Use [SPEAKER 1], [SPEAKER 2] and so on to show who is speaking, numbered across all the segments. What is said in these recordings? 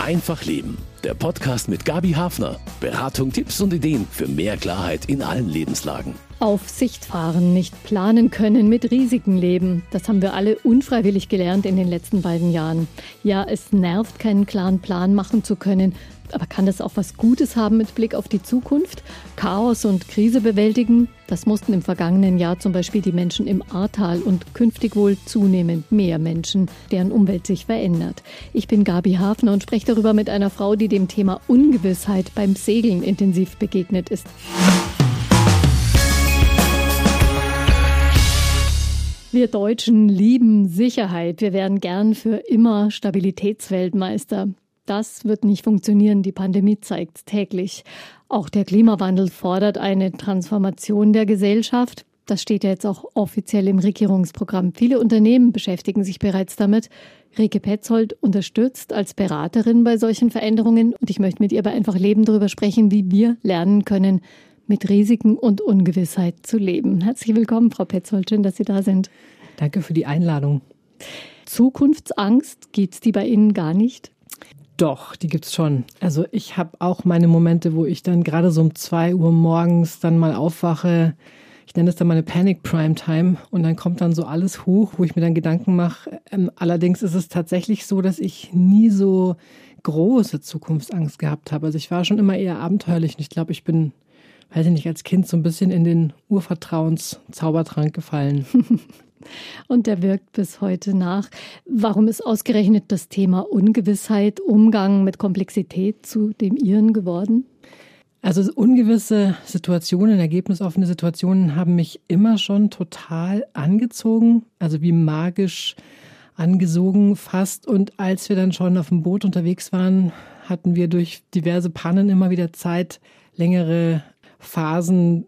[SPEAKER 1] Einfach Leben. Der Podcast mit Gabi Hafner. Beratung, Tipps und Ideen für mehr Klarheit in allen Lebenslagen.
[SPEAKER 2] Auf Sicht fahren, nicht planen können, mit Risiken leben. Das haben wir alle unfreiwillig gelernt in den letzten beiden Jahren. Ja, es nervt, keinen klaren Plan machen zu können. Aber kann das auch was Gutes haben mit Blick auf die Zukunft? Chaos und Krise bewältigen? Das mussten im vergangenen Jahr zum Beispiel die Menschen im Ahrtal und künftig wohl zunehmend mehr Menschen, deren Umwelt sich verändert. Ich bin Gabi Hafner und spreche darüber mit einer Frau, die dem Thema Ungewissheit beim Segeln intensiv begegnet ist. Wir Deutschen lieben Sicherheit. Wir wären gern für immer Stabilitätsweltmeister. Das wird nicht funktionieren. Die Pandemie zeigt täglich. Auch der Klimawandel fordert eine Transformation der Gesellschaft. Das steht ja jetzt auch offiziell im Regierungsprogramm. Viele Unternehmen beschäftigen sich bereits damit. Rike Petzold unterstützt als Beraterin bei solchen Veränderungen und ich möchte mit ihr bei Einfach Leben darüber sprechen, wie wir lernen können, mit Risiken und Ungewissheit zu leben. Herzlich willkommen, Frau Petzold. Schön, dass Sie da sind.
[SPEAKER 3] Danke für die Einladung.
[SPEAKER 2] Zukunftsangst, gibt es die bei Ihnen gar nicht?
[SPEAKER 3] Doch, die gibt's schon. Also ich habe auch meine Momente, wo ich dann gerade so um zwei Uhr morgens dann mal aufwache. Ich nenne es dann meine Panic Prime Time und dann kommt dann so alles hoch, wo ich mir dann Gedanken mache. Ähm, allerdings ist es tatsächlich so, dass ich nie so große Zukunftsangst gehabt habe. Also ich war schon immer eher abenteuerlich und ich glaube, ich bin, weiß ich nicht, als Kind so ein bisschen in den Urvertrauens-Zaubertrank gefallen.
[SPEAKER 2] Und der wirkt bis heute nach. Warum ist ausgerechnet das Thema Ungewissheit, Umgang mit Komplexität zu dem Ihren geworden?
[SPEAKER 3] Also ungewisse Situationen, ergebnisoffene Situationen haben mich immer schon total angezogen, also wie magisch angesogen fast. Und als wir dann schon auf dem Boot unterwegs waren, hatten wir durch diverse Pannen immer wieder Zeit, längere Phasen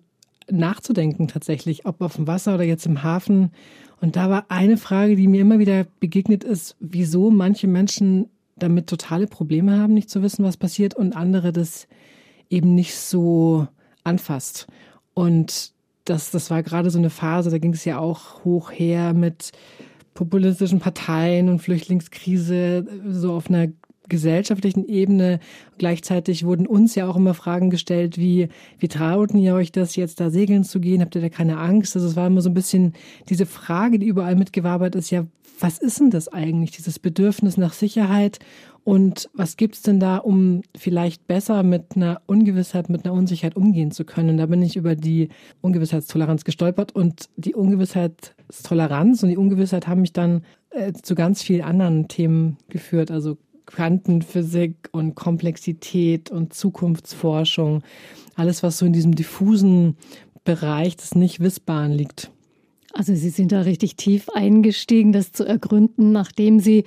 [SPEAKER 3] nachzudenken tatsächlich, ob auf dem Wasser oder jetzt im Hafen. Und da war eine Frage, die mir immer wieder begegnet ist, wieso manche Menschen damit totale Probleme haben, nicht zu wissen, was passiert und andere das eben nicht so anfasst. Und das, das war gerade so eine Phase, da ging es ja auch hoch her mit populistischen Parteien und Flüchtlingskrise, so auf einer gesellschaftlichen Ebene. Gleichzeitig wurden uns ja auch immer Fragen gestellt, wie, wie trauten ihr euch das jetzt da segeln zu gehen? Habt ihr da keine Angst? Also es war immer so ein bisschen diese Frage, die überall mitgewabert ist, ja, was ist denn das eigentlich, dieses Bedürfnis nach Sicherheit? Und was gibt's denn da, um vielleicht besser mit einer Ungewissheit, mit einer Unsicherheit umgehen zu können? Da bin ich über die Ungewissheitstoleranz gestolpert und die Ungewissheitstoleranz und die Ungewissheit haben mich dann äh, zu ganz vielen anderen Themen geführt. Also Quantenphysik und Komplexität und Zukunftsforschung. Alles, was so in diesem diffusen Bereich des Nicht-Wissbaren liegt.
[SPEAKER 2] Also Sie sind da richtig tief eingestiegen, das zu ergründen, nachdem Sie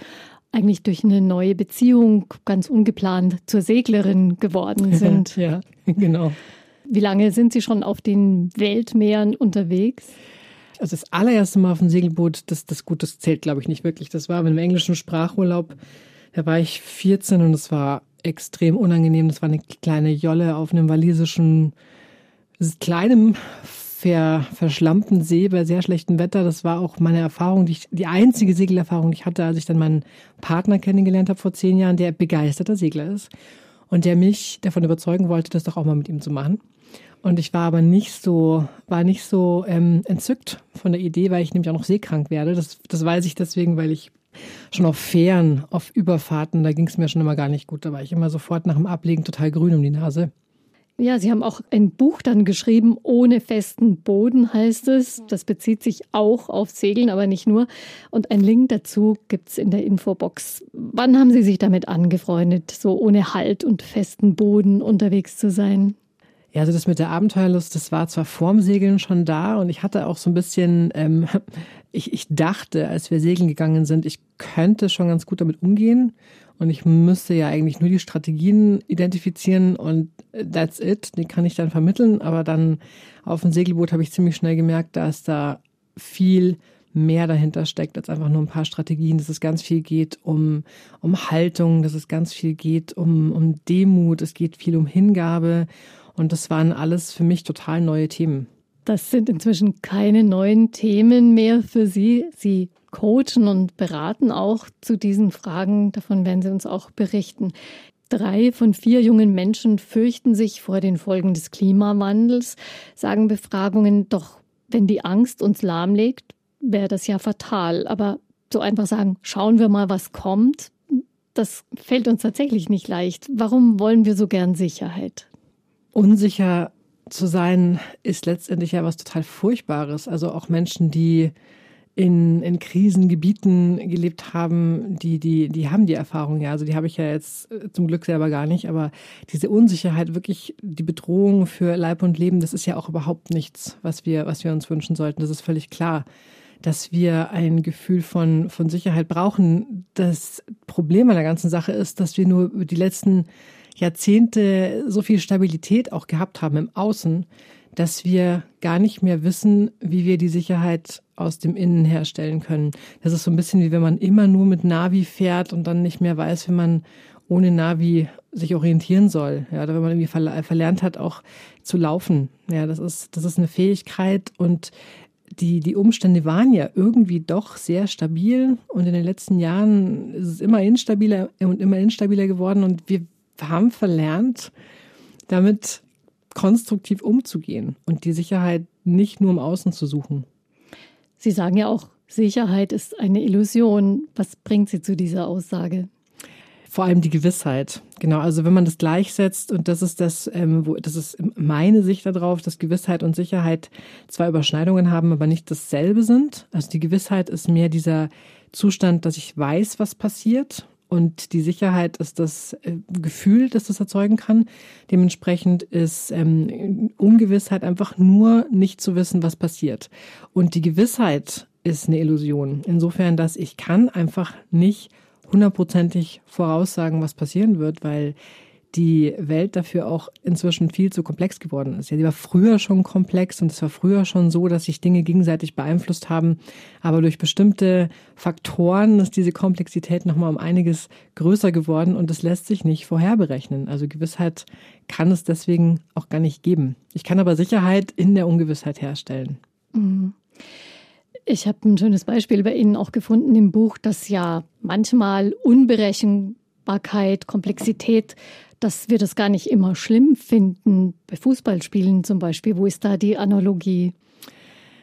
[SPEAKER 2] eigentlich durch eine neue Beziehung ganz ungeplant zur Seglerin geworden sind.
[SPEAKER 3] ja, genau.
[SPEAKER 2] Wie lange sind Sie schon auf den Weltmeeren unterwegs?
[SPEAKER 3] Also das allererste Mal auf dem Segelboot, das, das gut, das zählt glaube ich nicht wirklich. Das war im englischen Sprachurlaub da war ich 14 und es war extrem unangenehm. Das war eine kleine Jolle auf einem walisischen, kleinem, ver, verschlammten See bei sehr schlechtem Wetter. Das war auch meine Erfahrung, die, ich, die einzige Segelerfahrung, die ich hatte, als ich dann meinen Partner kennengelernt habe vor zehn Jahren, der begeisterter Segler ist und der mich davon überzeugen wollte, das doch auch mal mit ihm zu machen. Und ich war aber nicht so, war nicht so ähm, entzückt von der Idee, weil ich nämlich auch noch seekrank werde. Das, das weiß ich deswegen, weil ich schon auf Fähren, auf Überfahrten, da ging es mir schon immer gar nicht gut. Da war ich immer sofort nach dem Ablegen total grün um die Nase.
[SPEAKER 2] Ja, Sie haben auch ein Buch dann geschrieben, ohne festen Boden heißt es. Das bezieht sich auch auf Segeln, aber nicht nur. Und ein Link dazu gibt es in der Infobox. Wann haben Sie sich damit angefreundet, so ohne Halt und festen Boden unterwegs zu sein?
[SPEAKER 3] Ja, also das mit der Abenteuerlust, das war zwar vorm Segeln schon da und ich hatte auch so ein bisschen, ähm, ich, ich dachte, als wir segeln gegangen sind, ich könnte schon ganz gut damit umgehen und ich müsste ja eigentlich nur die Strategien identifizieren und that's it, die kann ich dann vermitteln, aber dann auf dem Segelboot habe ich ziemlich schnell gemerkt, dass da viel mehr dahinter steckt als einfach nur ein paar Strategien, dass es ganz viel geht um, um Haltung, dass es ganz viel geht um, um Demut, es geht viel um Hingabe. Und das waren alles für mich total neue Themen.
[SPEAKER 2] Das sind inzwischen keine neuen Themen mehr für Sie. Sie coachen und beraten auch zu diesen Fragen. Davon werden Sie uns auch berichten. Drei von vier jungen Menschen fürchten sich vor den Folgen des Klimawandels, sagen Befragungen. Doch wenn die Angst uns lahmlegt, wäre das ja fatal. Aber so einfach sagen, schauen wir mal, was kommt, das fällt uns tatsächlich nicht leicht. Warum wollen wir so gern Sicherheit?
[SPEAKER 3] Unsicher zu sein ist letztendlich ja was total Furchtbares. Also auch Menschen, die in, in Krisengebieten gelebt haben, die, die, die haben die Erfahrung ja. Also die habe ich ja jetzt äh, zum Glück selber gar nicht, aber diese Unsicherheit, wirklich die Bedrohung für Leib und Leben, das ist ja auch überhaupt nichts, was wir, was wir uns wünschen sollten. Das ist völlig klar, dass wir ein Gefühl von, von Sicherheit brauchen. Das Problem an der ganzen Sache ist, dass wir nur die letzten Jahrzehnte so viel Stabilität auch gehabt haben im Außen, dass wir gar nicht mehr wissen, wie wir die Sicherheit aus dem Innen herstellen können. Das ist so ein bisschen wie wenn man immer nur mit Navi fährt und dann nicht mehr weiß, wie man ohne Navi sich orientieren soll. Ja, oder wenn man irgendwie verlernt hat, auch zu laufen. Ja, das ist, das ist eine Fähigkeit und die, die Umstände waren ja irgendwie doch sehr stabil und in den letzten Jahren ist es immer instabiler und immer instabiler geworden und wir haben verlernt, damit konstruktiv umzugehen und die Sicherheit nicht nur im Außen zu suchen.
[SPEAKER 2] Sie sagen ja auch, Sicherheit ist eine Illusion. Was bringt Sie zu dieser Aussage?
[SPEAKER 3] Vor allem die Gewissheit. Genau, also wenn man das gleichsetzt und das ist das, ähm, wo, das ist meine Sicht darauf, dass Gewissheit und Sicherheit zwei Überschneidungen haben, aber nicht dasselbe sind. Also die Gewissheit ist mehr dieser Zustand, dass ich weiß, was passiert und die Sicherheit ist das äh, Gefühl, das das erzeugen kann. Dementsprechend ist ähm, Ungewissheit einfach nur nicht zu wissen, was passiert. Und die Gewissheit ist eine Illusion. Insofern, dass ich kann einfach nicht hundertprozentig voraussagen, was passieren wird, weil die Welt dafür auch inzwischen viel zu komplex geworden ist. Ja, die war früher schon komplex und es war früher schon so, dass sich Dinge gegenseitig beeinflusst haben. Aber durch bestimmte Faktoren ist diese Komplexität nochmal um einiges größer geworden und es lässt sich nicht vorherberechnen. Also Gewissheit kann es deswegen auch gar nicht geben. Ich kann aber Sicherheit in der Ungewissheit herstellen.
[SPEAKER 2] Mhm. Ich habe ein schönes Beispiel bei Ihnen auch gefunden im Buch, dass ja manchmal Unberechenbarkeit, Komplexität dass wir das gar nicht immer schlimm finden. Bei Fußballspielen zum Beispiel, wo ist da die Analogie?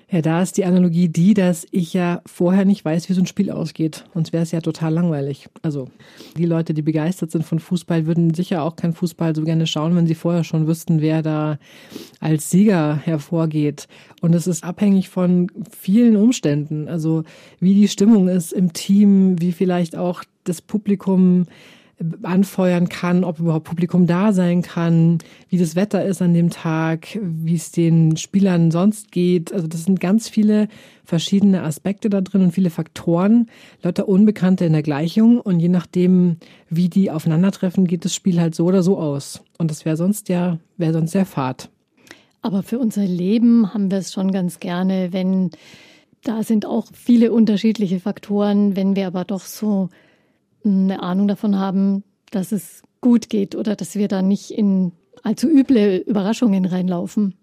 [SPEAKER 3] Ja, da ist die Analogie die, dass ich ja vorher nicht weiß, wie so ein Spiel ausgeht. Sonst wäre es ja total langweilig. Also die Leute, die begeistert sind von Fußball, würden sicher auch kein Fußball so gerne schauen, wenn sie vorher schon wüssten, wer da als Sieger hervorgeht. Und es ist abhängig von vielen Umständen. Also wie die Stimmung ist im Team, wie vielleicht auch das Publikum anfeuern kann, ob überhaupt Publikum da sein kann, wie das Wetter ist an dem Tag, wie es den Spielern sonst geht. Also das sind ganz viele verschiedene Aspekte da drin und viele Faktoren, lauter Unbekannte in der Gleichung und je nachdem, wie die aufeinandertreffen, geht das Spiel halt so oder so aus. Und das wäre sonst ja, wäre sonst sehr fad.
[SPEAKER 2] Aber für unser Leben haben wir es schon ganz gerne, wenn da sind auch viele unterschiedliche Faktoren, wenn wir aber doch so eine Ahnung davon haben, dass es gut geht oder dass wir da nicht in allzu üble Überraschungen reinlaufen.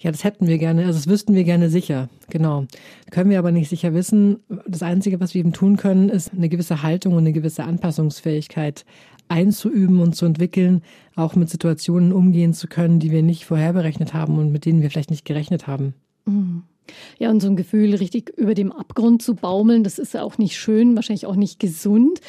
[SPEAKER 3] Ja, das hätten wir gerne, also das wüssten wir gerne sicher, genau. Können wir aber nicht sicher wissen. Das Einzige, was wir eben tun können, ist eine gewisse Haltung und eine gewisse Anpassungsfähigkeit einzuüben und zu entwickeln, auch mit Situationen umgehen zu können, die wir nicht vorherberechnet haben und mit denen wir vielleicht nicht gerechnet haben.
[SPEAKER 2] Mhm. Ja, und so ein Gefühl, richtig über dem Abgrund zu baumeln, das ist ja auch nicht schön, wahrscheinlich auch nicht gesund.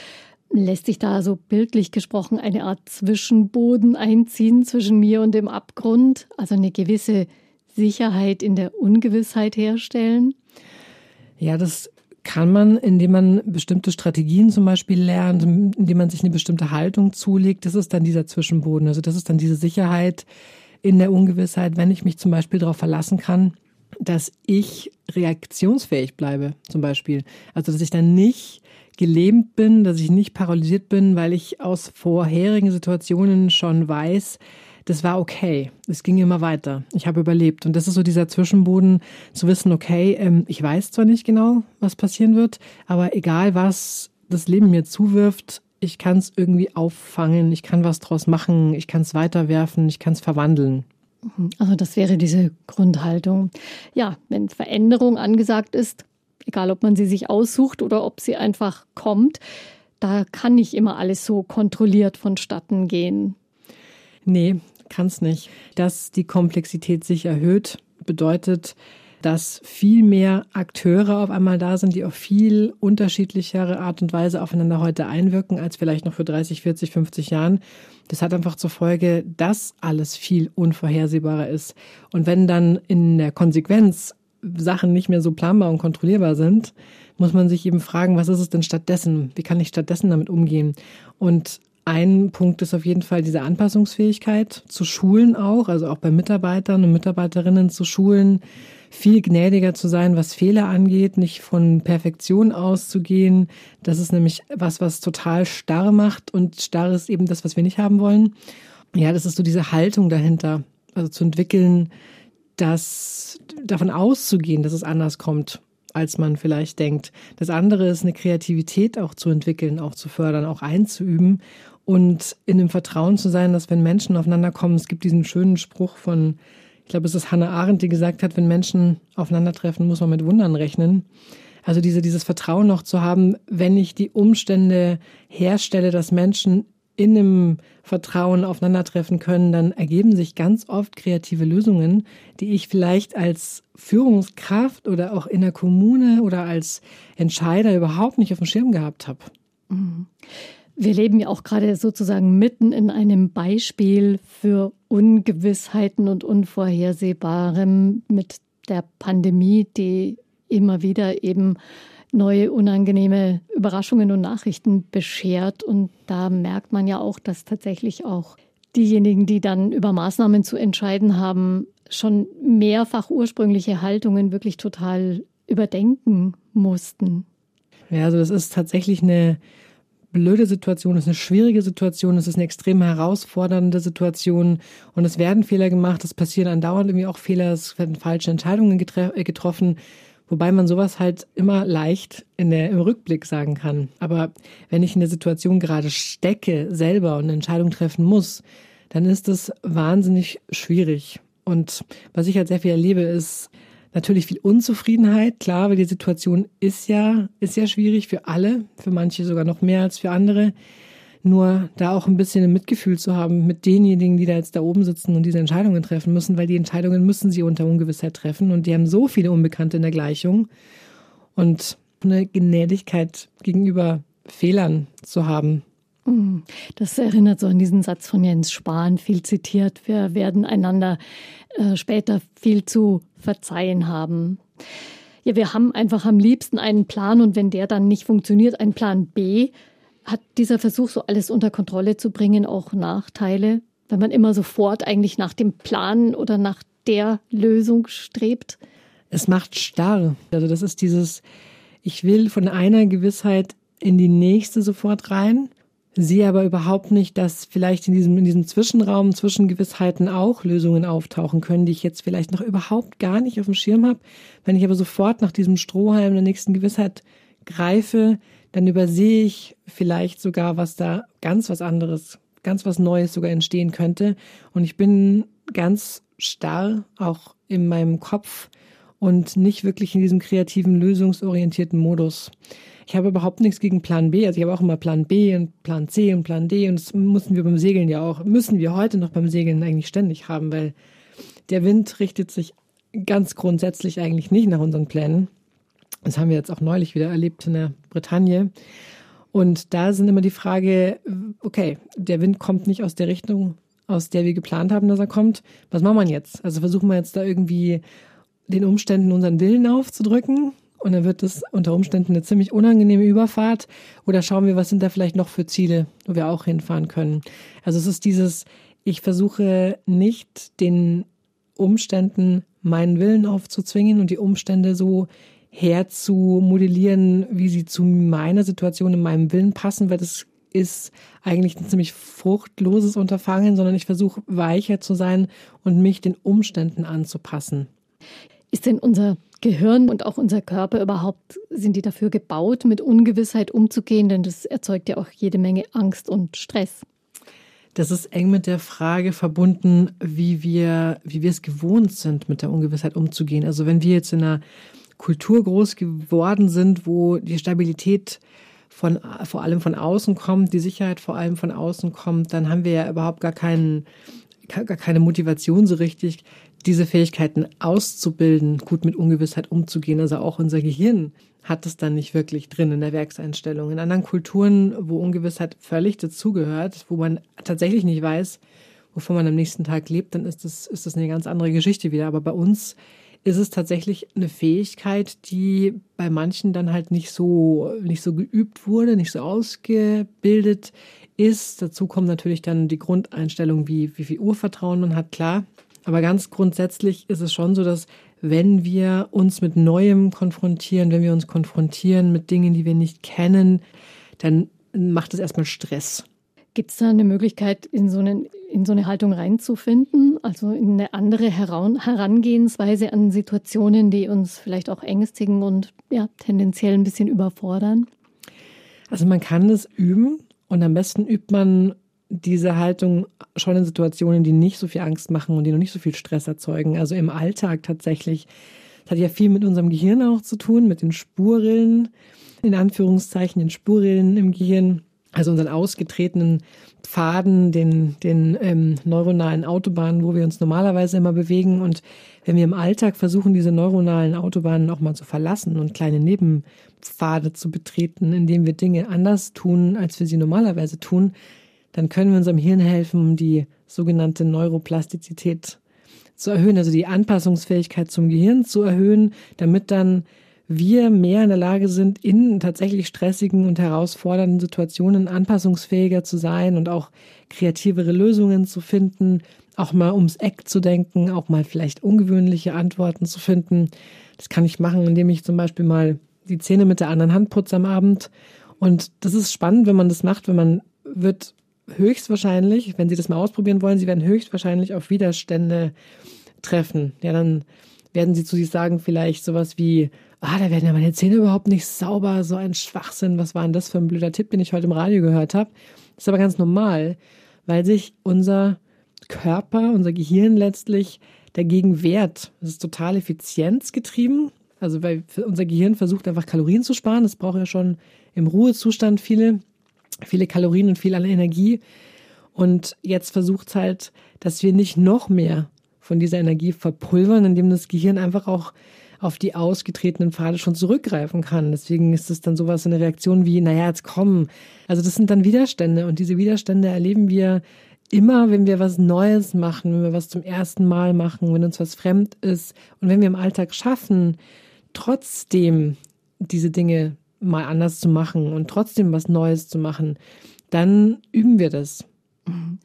[SPEAKER 2] Lässt sich da so bildlich gesprochen eine Art Zwischenboden einziehen zwischen mir und dem Abgrund? Also eine gewisse Sicherheit in der Ungewissheit herstellen?
[SPEAKER 3] Ja, das kann man, indem man bestimmte Strategien zum Beispiel lernt, indem man sich eine bestimmte Haltung zulegt. Das ist dann dieser Zwischenboden. Also das ist dann diese Sicherheit in der Ungewissheit, wenn ich mich zum Beispiel darauf verlassen kann, dass ich reaktionsfähig bleibe, zum Beispiel. Also, dass ich dann nicht gelähmt bin, dass ich nicht paralysiert bin, weil ich aus vorherigen Situationen schon weiß, das war okay. Es ging immer weiter. Ich habe überlebt. Und das ist so dieser Zwischenboden, zu wissen, okay, ähm, ich weiß zwar nicht genau, was passieren wird, aber egal was das Leben mir zuwirft, ich kann es irgendwie auffangen, ich kann was draus machen, ich kann es weiterwerfen, ich kann es verwandeln.
[SPEAKER 2] Also das wäre diese Grundhaltung. Ja, wenn Veränderung angesagt ist, egal ob man sie sich aussucht oder ob sie einfach kommt, da kann nicht immer alles so kontrolliert vonstatten gehen.
[SPEAKER 3] Nee, kann es nicht. Dass die Komplexität sich erhöht, bedeutet, dass viel mehr Akteure auf einmal da sind, die auf viel unterschiedlichere Art und Weise aufeinander heute einwirken, als vielleicht noch für 30, 40, 50 Jahren. Das hat einfach zur Folge, dass alles viel unvorhersehbarer ist. Und wenn dann in der Konsequenz Sachen nicht mehr so planbar und kontrollierbar sind, muss man sich eben fragen, was ist es denn stattdessen? Wie kann ich stattdessen damit umgehen? Und ein Punkt ist auf jeden Fall diese Anpassungsfähigkeit zu schulen auch, also auch bei Mitarbeitern und Mitarbeiterinnen zu schulen, viel gnädiger zu sein, was Fehler angeht, nicht von Perfektion auszugehen. Das ist nämlich was, was total starr macht und starr ist eben das, was wir nicht haben wollen. Ja, das ist so diese Haltung dahinter, also zu entwickeln, dass davon auszugehen, dass es anders kommt als man vielleicht denkt. Das andere ist eine Kreativität auch zu entwickeln, auch zu fördern, auch einzuüben und in dem Vertrauen zu sein, dass wenn Menschen aufeinander kommen, es gibt diesen schönen Spruch von ich glaube, es ist Hannah Arendt, die gesagt hat, wenn Menschen aufeinandertreffen, muss man mit Wundern rechnen. Also diese, dieses Vertrauen noch zu haben, wenn ich die Umstände herstelle, dass Menschen in einem Vertrauen aufeinandertreffen können, dann ergeben sich ganz oft kreative Lösungen, die ich vielleicht als Führungskraft oder auch in der Kommune oder als Entscheider überhaupt nicht auf dem Schirm gehabt habe.
[SPEAKER 2] Mhm. Wir leben ja auch gerade sozusagen mitten in einem Beispiel für Ungewissheiten und Unvorhersehbarem mit der Pandemie, die immer wieder eben neue unangenehme Überraschungen und Nachrichten beschert. Und da merkt man ja auch, dass tatsächlich auch diejenigen, die dann über Maßnahmen zu entscheiden haben, schon mehrfach ursprüngliche Haltungen wirklich total überdenken mussten.
[SPEAKER 3] Ja, also das ist tatsächlich eine blöde Situation, es ist eine schwierige Situation, es ist eine extrem herausfordernde Situation und es werden Fehler gemacht, es passieren andauernd irgendwie auch Fehler, es werden falsche Entscheidungen äh, getroffen, wobei man sowas halt immer leicht in der, im Rückblick sagen kann. Aber wenn ich in der Situation gerade stecke, selber und eine Entscheidung treffen muss, dann ist es wahnsinnig schwierig. Und was ich halt sehr viel erlebe, ist, Natürlich viel Unzufriedenheit, klar, weil die Situation ist ja, ist ja schwierig für alle, für manche sogar noch mehr als für andere. Nur da auch ein bisschen ein Mitgefühl zu haben mit denjenigen, die da jetzt da oben sitzen und diese Entscheidungen treffen müssen, weil die Entscheidungen müssen sie unter Ungewissheit treffen und die haben so viele Unbekannte in der Gleichung. Und eine Gnädigkeit gegenüber Fehlern zu haben,
[SPEAKER 2] das erinnert so an diesen Satz von Jens Spahn, viel zitiert. Wir werden einander äh, später viel zu verzeihen haben. Ja, wir haben einfach am liebsten einen Plan und wenn der dann nicht funktioniert, einen Plan B. Hat dieser Versuch, so alles unter Kontrolle zu bringen, auch Nachteile, wenn man immer sofort eigentlich nach dem Plan oder nach der Lösung strebt?
[SPEAKER 3] Es macht starr. Also das ist dieses, ich will von einer Gewissheit in die nächste sofort rein sehe aber überhaupt nicht, dass vielleicht in diesem, in diesem Zwischenraum zwischen Gewissheiten auch Lösungen auftauchen können, die ich jetzt vielleicht noch überhaupt gar nicht auf dem Schirm habe. Wenn ich aber sofort nach diesem Strohhalm der nächsten Gewissheit greife, dann übersehe ich vielleicht sogar, was da ganz was anderes, ganz was Neues sogar entstehen könnte. Und ich bin ganz starr auch in meinem Kopf und nicht wirklich in diesem kreativen, lösungsorientierten Modus. Ich habe überhaupt nichts gegen Plan B. Also ich habe auch immer Plan B und Plan C und Plan D. Und das mussten wir beim Segeln ja auch, müssen wir heute noch beim Segeln eigentlich ständig haben, weil der Wind richtet sich ganz grundsätzlich eigentlich nicht nach unseren Plänen. Das haben wir jetzt auch neulich wieder erlebt in der Bretagne. Und da sind immer die Frage, okay, der Wind kommt nicht aus der Richtung, aus der wir geplant haben, dass er kommt. Was machen wir jetzt? Also versuchen wir jetzt da irgendwie den Umständen unseren Willen aufzudrücken und dann wird es unter Umständen eine ziemlich unangenehme Überfahrt. Oder schauen wir, was sind da vielleicht noch für Ziele, wo wir auch hinfahren können. Also es ist dieses, ich versuche nicht den Umständen meinen Willen aufzuzwingen und die Umstände so herzumodellieren, wie sie zu meiner Situation in meinem Willen passen, weil das ist eigentlich ein ziemlich fruchtloses Unterfangen, sondern ich versuche weicher zu sein und mich den Umständen anzupassen.
[SPEAKER 2] Ist denn unser Gehirn und auch unser Körper überhaupt, sind die dafür gebaut, mit Ungewissheit umzugehen? Denn das erzeugt ja auch jede Menge Angst und Stress.
[SPEAKER 3] Das ist eng mit der Frage verbunden, wie wir, wie wir es gewohnt sind, mit der Ungewissheit umzugehen. Also wenn wir jetzt in einer Kultur groß geworden sind, wo die Stabilität von, vor allem von außen kommt, die Sicherheit vor allem von außen kommt, dann haben wir ja überhaupt gar keinen, gar keine Motivation so richtig, diese Fähigkeiten auszubilden, gut mit Ungewissheit umzugehen. Also auch unser Gehirn hat es dann nicht wirklich drin in der Werkseinstellung. In anderen Kulturen, wo Ungewissheit völlig dazugehört, wo man tatsächlich nicht weiß, wovon man am nächsten Tag lebt, dann ist das, ist das eine ganz andere Geschichte wieder. Aber bei uns ist es tatsächlich eine Fähigkeit, die bei manchen dann halt nicht so, nicht so geübt wurde, nicht so ausgebildet ist. Dazu kommt natürlich dann die Grundeinstellung, wie, wie viel Urvertrauen man hat, klar. Aber ganz grundsätzlich ist es schon so, dass wenn wir uns mit Neuem konfrontieren, wenn wir uns konfrontieren mit Dingen, die wir nicht kennen, dann macht es erstmal Stress.
[SPEAKER 2] Gibt es da eine Möglichkeit, in so, eine, in so eine Haltung reinzufinden? Also in eine andere Herangehensweise an Situationen, die uns vielleicht auch ängstigen und ja, tendenziell ein bisschen überfordern?
[SPEAKER 3] Also man kann es üben und am besten übt man diese Haltung schon in Situationen, die nicht so viel Angst machen und die noch nicht so viel Stress erzeugen. Also im Alltag tatsächlich. Das hat ja viel mit unserem Gehirn auch zu tun, mit den Spurrillen, in Anführungszeichen, den Spurrillen im Gehirn, also unseren ausgetretenen Pfaden, den, den ähm, neuronalen Autobahnen, wo wir uns normalerweise immer bewegen. Und wenn wir im Alltag versuchen, diese neuronalen Autobahnen auch mal zu verlassen und kleine Nebenpfade zu betreten, indem wir Dinge anders tun, als wir sie normalerweise tun, dann können wir unserem Hirn helfen, um die sogenannte Neuroplastizität zu erhöhen, also die Anpassungsfähigkeit zum Gehirn zu erhöhen, damit dann wir mehr in der Lage sind, in tatsächlich stressigen und herausfordernden Situationen anpassungsfähiger zu sein und auch kreativere Lösungen zu finden, auch mal ums Eck zu denken, auch mal vielleicht ungewöhnliche Antworten zu finden. Das kann ich machen, indem ich zum Beispiel mal die Zähne mit der anderen Hand putze am Abend. Und das ist spannend, wenn man das macht, wenn man wird höchstwahrscheinlich, wenn Sie das mal ausprobieren wollen, Sie werden höchstwahrscheinlich auf Widerstände treffen. Ja, dann werden Sie zu sich sagen, vielleicht sowas wie, ah, da werden ja meine Zähne überhaupt nicht sauber, so ein Schwachsinn, was war denn das für ein blöder Tipp, den ich heute im Radio gehört habe. Das ist aber ganz normal, weil sich unser Körper, unser Gehirn letztlich dagegen wehrt. Das ist total effizienzgetrieben. Also weil unser Gehirn versucht einfach Kalorien zu sparen. Das braucht ja schon im Ruhezustand viele viele Kalorien und viel an Energie. Und jetzt versucht es halt, dass wir nicht noch mehr von dieser Energie verpulvern, indem das Gehirn einfach auch auf die ausgetretenen Pfade schon zurückgreifen kann. Deswegen ist es dann sowas, eine Reaktion wie, naja, jetzt kommen. Also das sind dann Widerstände und diese Widerstände erleben wir immer, wenn wir was Neues machen, wenn wir was zum ersten Mal machen, wenn uns was fremd ist und wenn wir im Alltag schaffen, trotzdem diese Dinge mal anders zu machen und trotzdem was Neues zu machen, dann üben wir das.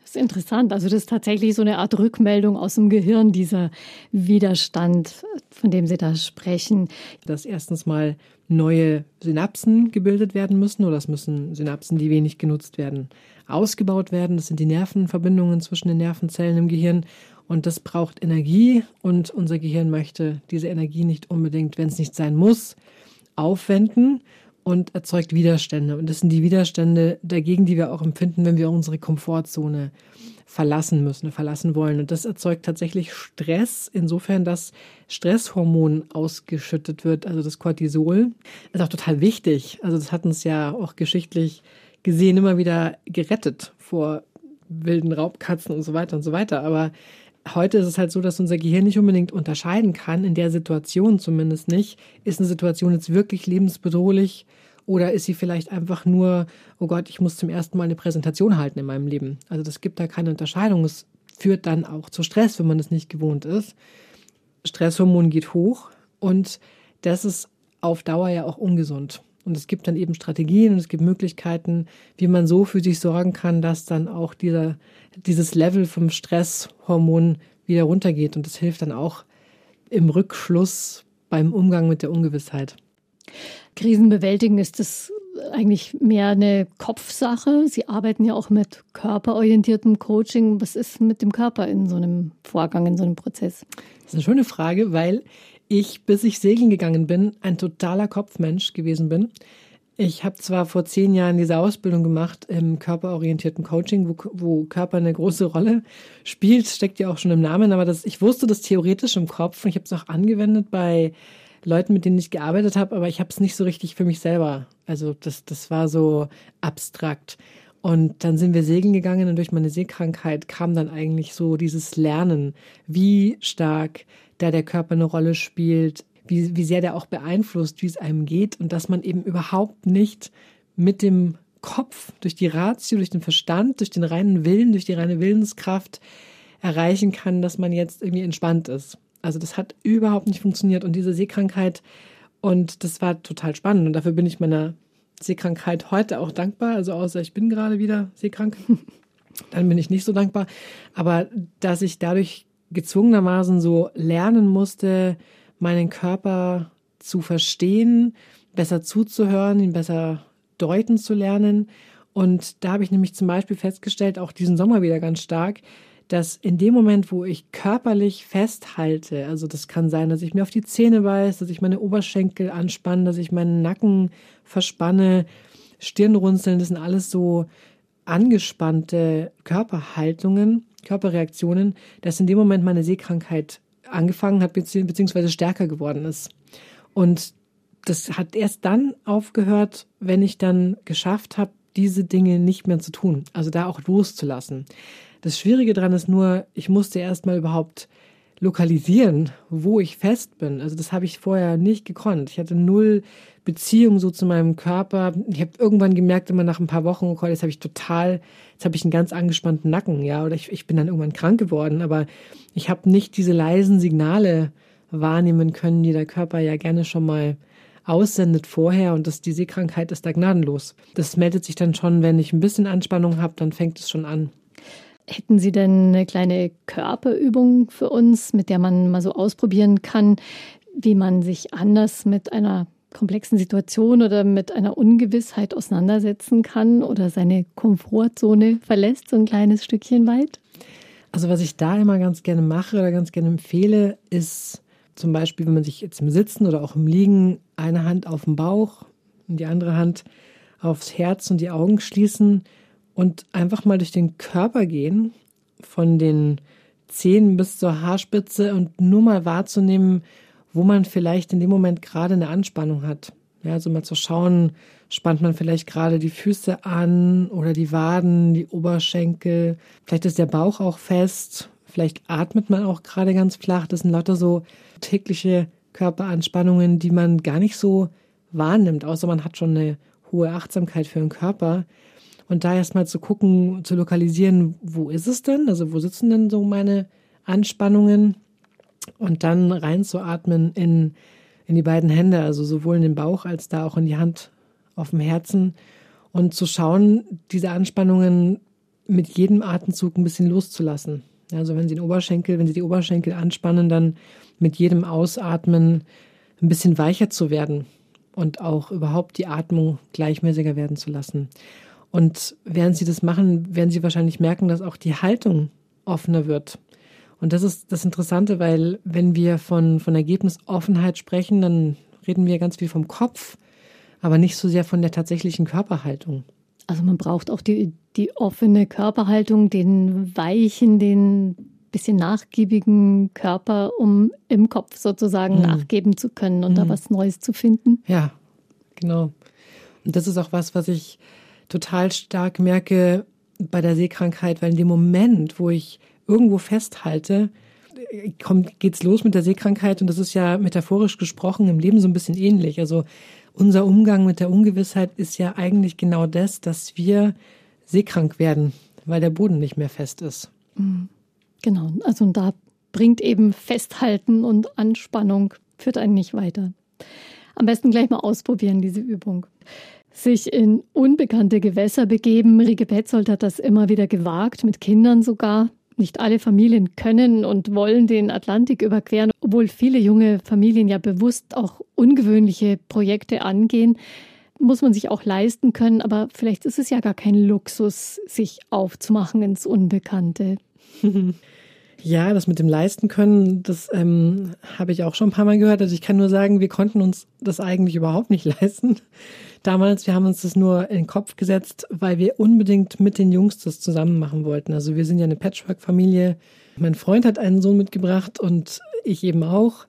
[SPEAKER 2] Das ist interessant. Also das ist tatsächlich so eine Art Rückmeldung aus dem Gehirn, dieser Widerstand, von dem Sie da sprechen.
[SPEAKER 3] Dass erstens mal neue Synapsen gebildet werden müssen oder es müssen Synapsen, die wenig genutzt werden, ausgebaut werden. Das sind die Nervenverbindungen zwischen den Nervenzellen im Gehirn. Und das braucht Energie und unser Gehirn möchte diese Energie nicht unbedingt, wenn es nicht sein muss, aufwenden und erzeugt Widerstände. Und das sind die Widerstände dagegen, die wir auch empfinden, wenn wir unsere Komfortzone verlassen müssen, verlassen wollen. Und das erzeugt tatsächlich Stress, insofern, dass Stresshormon ausgeschüttet wird, also das Cortisol. Das ist auch total wichtig. Also das hat uns ja auch geschichtlich gesehen immer wieder gerettet vor wilden Raubkatzen und so weiter und so weiter. Aber heute ist es halt so, dass unser Gehirn nicht unbedingt unterscheiden kann, in der Situation zumindest nicht, ist eine Situation jetzt wirklich lebensbedrohlich oder ist sie vielleicht einfach nur, oh Gott, ich muss zum ersten Mal eine Präsentation halten in meinem Leben. Also das gibt da keine Unterscheidung. Es führt dann auch zu Stress, wenn man das nicht gewohnt ist. Stresshormon geht hoch und das ist auf Dauer ja auch ungesund. Und es gibt dann eben Strategien und es gibt Möglichkeiten, wie man so für sich sorgen kann, dass dann auch dieser, dieses Level vom Stresshormon wieder runtergeht. Und das hilft dann auch im Rückschluss beim Umgang mit der Ungewissheit.
[SPEAKER 2] Krisen bewältigen ist das eigentlich mehr eine Kopfsache. Sie arbeiten ja auch mit körperorientiertem Coaching. Was ist mit dem Körper in so einem Vorgang, in so einem Prozess?
[SPEAKER 3] Das ist eine schöne Frage, weil ich, bis ich segeln gegangen bin, ein totaler Kopfmensch gewesen bin. Ich habe zwar vor zehn Jahren diese Ausbildung gemacht im körperorientierten Coaching, wo, wo, Körper eine große Rolle spielt, steckt ja auch schon im Namen, aber das, ich wusste das theoretisch im Kopf und ich habe es auch angewendet bei Leuten, mit denen ich gearbeitet habe, aber ich habe es nicht so richtig für mich selber. Also das, das war so abstrakt. Und dann sind wir segeln gegangen und durch meine Seekrankheit kam dann eigentlich so dieses Lernen, wie stark da der Körper eine Rolle spielt, wie, wie sehr der auch beeinflusst, wie es einem geht und dass man eben überhaupt nicht mit dem Kopf, durch die Ratio, durch den Verstand, durch den reinen Willen, durch die reine Willenskraft erreichen kann, dass man jetzt irgendwie entspannt ist. Also das hat überhaupt nicht funktioniert und diese Seekrankheit und das war total spannend und dafür bin ich meiner Seekrankheit heute auch dankbar. Also außer ich bin gerade wieder seekrank, dann bin ich nicht so dankbar. Aber dass ich dadurch gezwungenermaßen so lernen musste, meinen Körper zu verstehen, besser zuzuhören, ihn besser deuten zu lernen. Und da habe ich nämlich zum Beispiel festgestellt, auch diesen Sommer wieder ganz stark, dass in dem Moment, wo ich körperlich festhalte, also das kann sein, dass ich mir auf die Zähne beiße, dass ich meine Oberschenkel anspanne, dass ich meinen Nacken verspanne, Stirnrunzeln, das sind alles so angespannte Körperhaltungen, Körperreaktionen, dass in dem Moment meine Sehkrankheit angefangen hat, beziehungsweise stärker geworden ist. Und das hat erst dann aufgehört, wenn ich dann geschafft habe, diese Dinge nicht mehr zu tun. Also da auch loszulassen. Das Schwierige daran ist nur, ich musste erstmal überhaupt lokalisieren, wo ich fest bin. Also das habe ich vorher nicht gekonnt. Ich hatte null Beziehung so zu meinem Körper. Ich habe irgendwann gemerkt, immer nach ein paar Wochen, okay, jetzt habe ich total, jetzt habe ich einen ganz angespannten Nacken, ja, oder ich, ich bin dann irgendwann krank geworden, aber ich habe nicht diese leisen Signale wahrnehmen können, die der Körper ja gerne schon mal aussendet vorher und dass die Seekrankheit ist da gnadenlos. Das meldet sich dann schon, wenn ich ein bisschen Anspannung habe, dann fängt es schon an.
[SPEAKER 2] Hätten Sie denn eine kleine Körperübung für uns, mit der man mal so ausprobieren kann, wie man sich anders mit einer komplexen Situation oder mit einer Ungewissheit auseinandersetzen kann oder seine Komfortzone verlässt, so ein kleines Stückchen weit?
[SPEAKER 3] Also was ich da immer ganz gerne mache oder ganz gerne empfehle, ist zum Beispiel, wenn man sich jetzt im Sitzen oder auch im Liegen eine Hand auf den Bauch und die andere Hand aufs Herz und die Augen schließen und einfach mal durch den Körper gehen, von den Zehen bis zur Haarspitze und nur mal wahrzunehmen, wo man vielleicht in dem Moment gerade eine Anspannung hat. Ja, also mal zu schauen, spannt man vielleicht gerade die Füße an oder die Waden, die Oberschenkel. Vielleicht ist der Bauch auch fest. Vielleicht atmet man auch gerade ganz flach. Das sind lauter so tägliche Körperanspannungen, die man gar nicht so wahrnimmt, außer man hat schon eine hohe Achtsamkeit für den Körper. Und da erstmal zu gucken, zu lokalisieren, wo ist es denn? Also wo sitzen denn so meine Anspannungen? Und dann reinzuatmen in, in die beiden Hände, also sowohl in den Bauch als da auch in die Hand auf dem Herzen und zu schauen, diese Anspannungen mit jedem Atemzug ein bisschen loszulassen. Also wenn Sie den Oberschenkel, wenn Sie die Oberschenkel anspannen, dann mit jedem Ausatmen ein bisschen weicher zu werden und auch überhaupt die Atmung gleichmäßiger werden zu lassen. Und während Sie das machen, werden Sie wahrscheinlich merken, dass auch die Haltung offener wird. Und das ist das Interessante, weil wenn wir von, von Ergebnisoffenheit sprechen, dann reden wir ganz viel vom Kopf, aber nicht so sehr von der tatsächlichen Körperhaltung.
[SPEAKER 2] Also man braucht auch die, die offene Körperhaltung, den weichen, den bisschen nachgiebigen Körper, um im Kopf sozusagen hm. nachgeben zu können und hm. da was Neues zu finden.
[SPEAKER 3] Ja, genau. Und das ist auch was, was ich total stark merke bei der Seekrankheit, weil in dem Moment, wo ich irgendwo festhalte, kommt, geht's los mit der Seekrankheit und das ist ja metaphorisch gesprochen im Leben so ein bisschen ähnlich. Also unser Umgang mit der Ungewissheit ist ja eigentlich genau das, dass wir seekrank werden, weil der Boden nicht mehr fest ist. Mhm.
[SPEAKER 2] Genau, also da bringt eben Festhalten und Anspannung, führt einen nicht weiter. Am besten gleich mal ausprobieren, diese Übung. Sich in unbekannte Gewässer begeben. Rike Petzold hat das immer wieder gewagt, mit Kindern sogar. Nicht alle Familien können und wollen den Atlantik überqueren, obwohl viele junge Familien ja bewusst auch ungewöhnliche Projekte angehen. Muss man sich auch leisten können, aber vielleicht ist es ja gar kein Luxus, sich aufzumachen ins Unbekannte.
[SPEAKER 3] Ja, das mit dem leisten können, das ähm, habe ich auch schon ein paar Mal gehört. Also ich kann nur sagen, wir konnten uns das eigentlich überhaupt nicht leisten. Damals, wir haben uns das nur in den Kopf gesetzt, weil wir unbedingt mit den Jungs das zusammen machen wollten. Also wir sind ja eine Patchwork-Familie. Mein Freund hat einen Sohn mitgebracht und ich eben auch.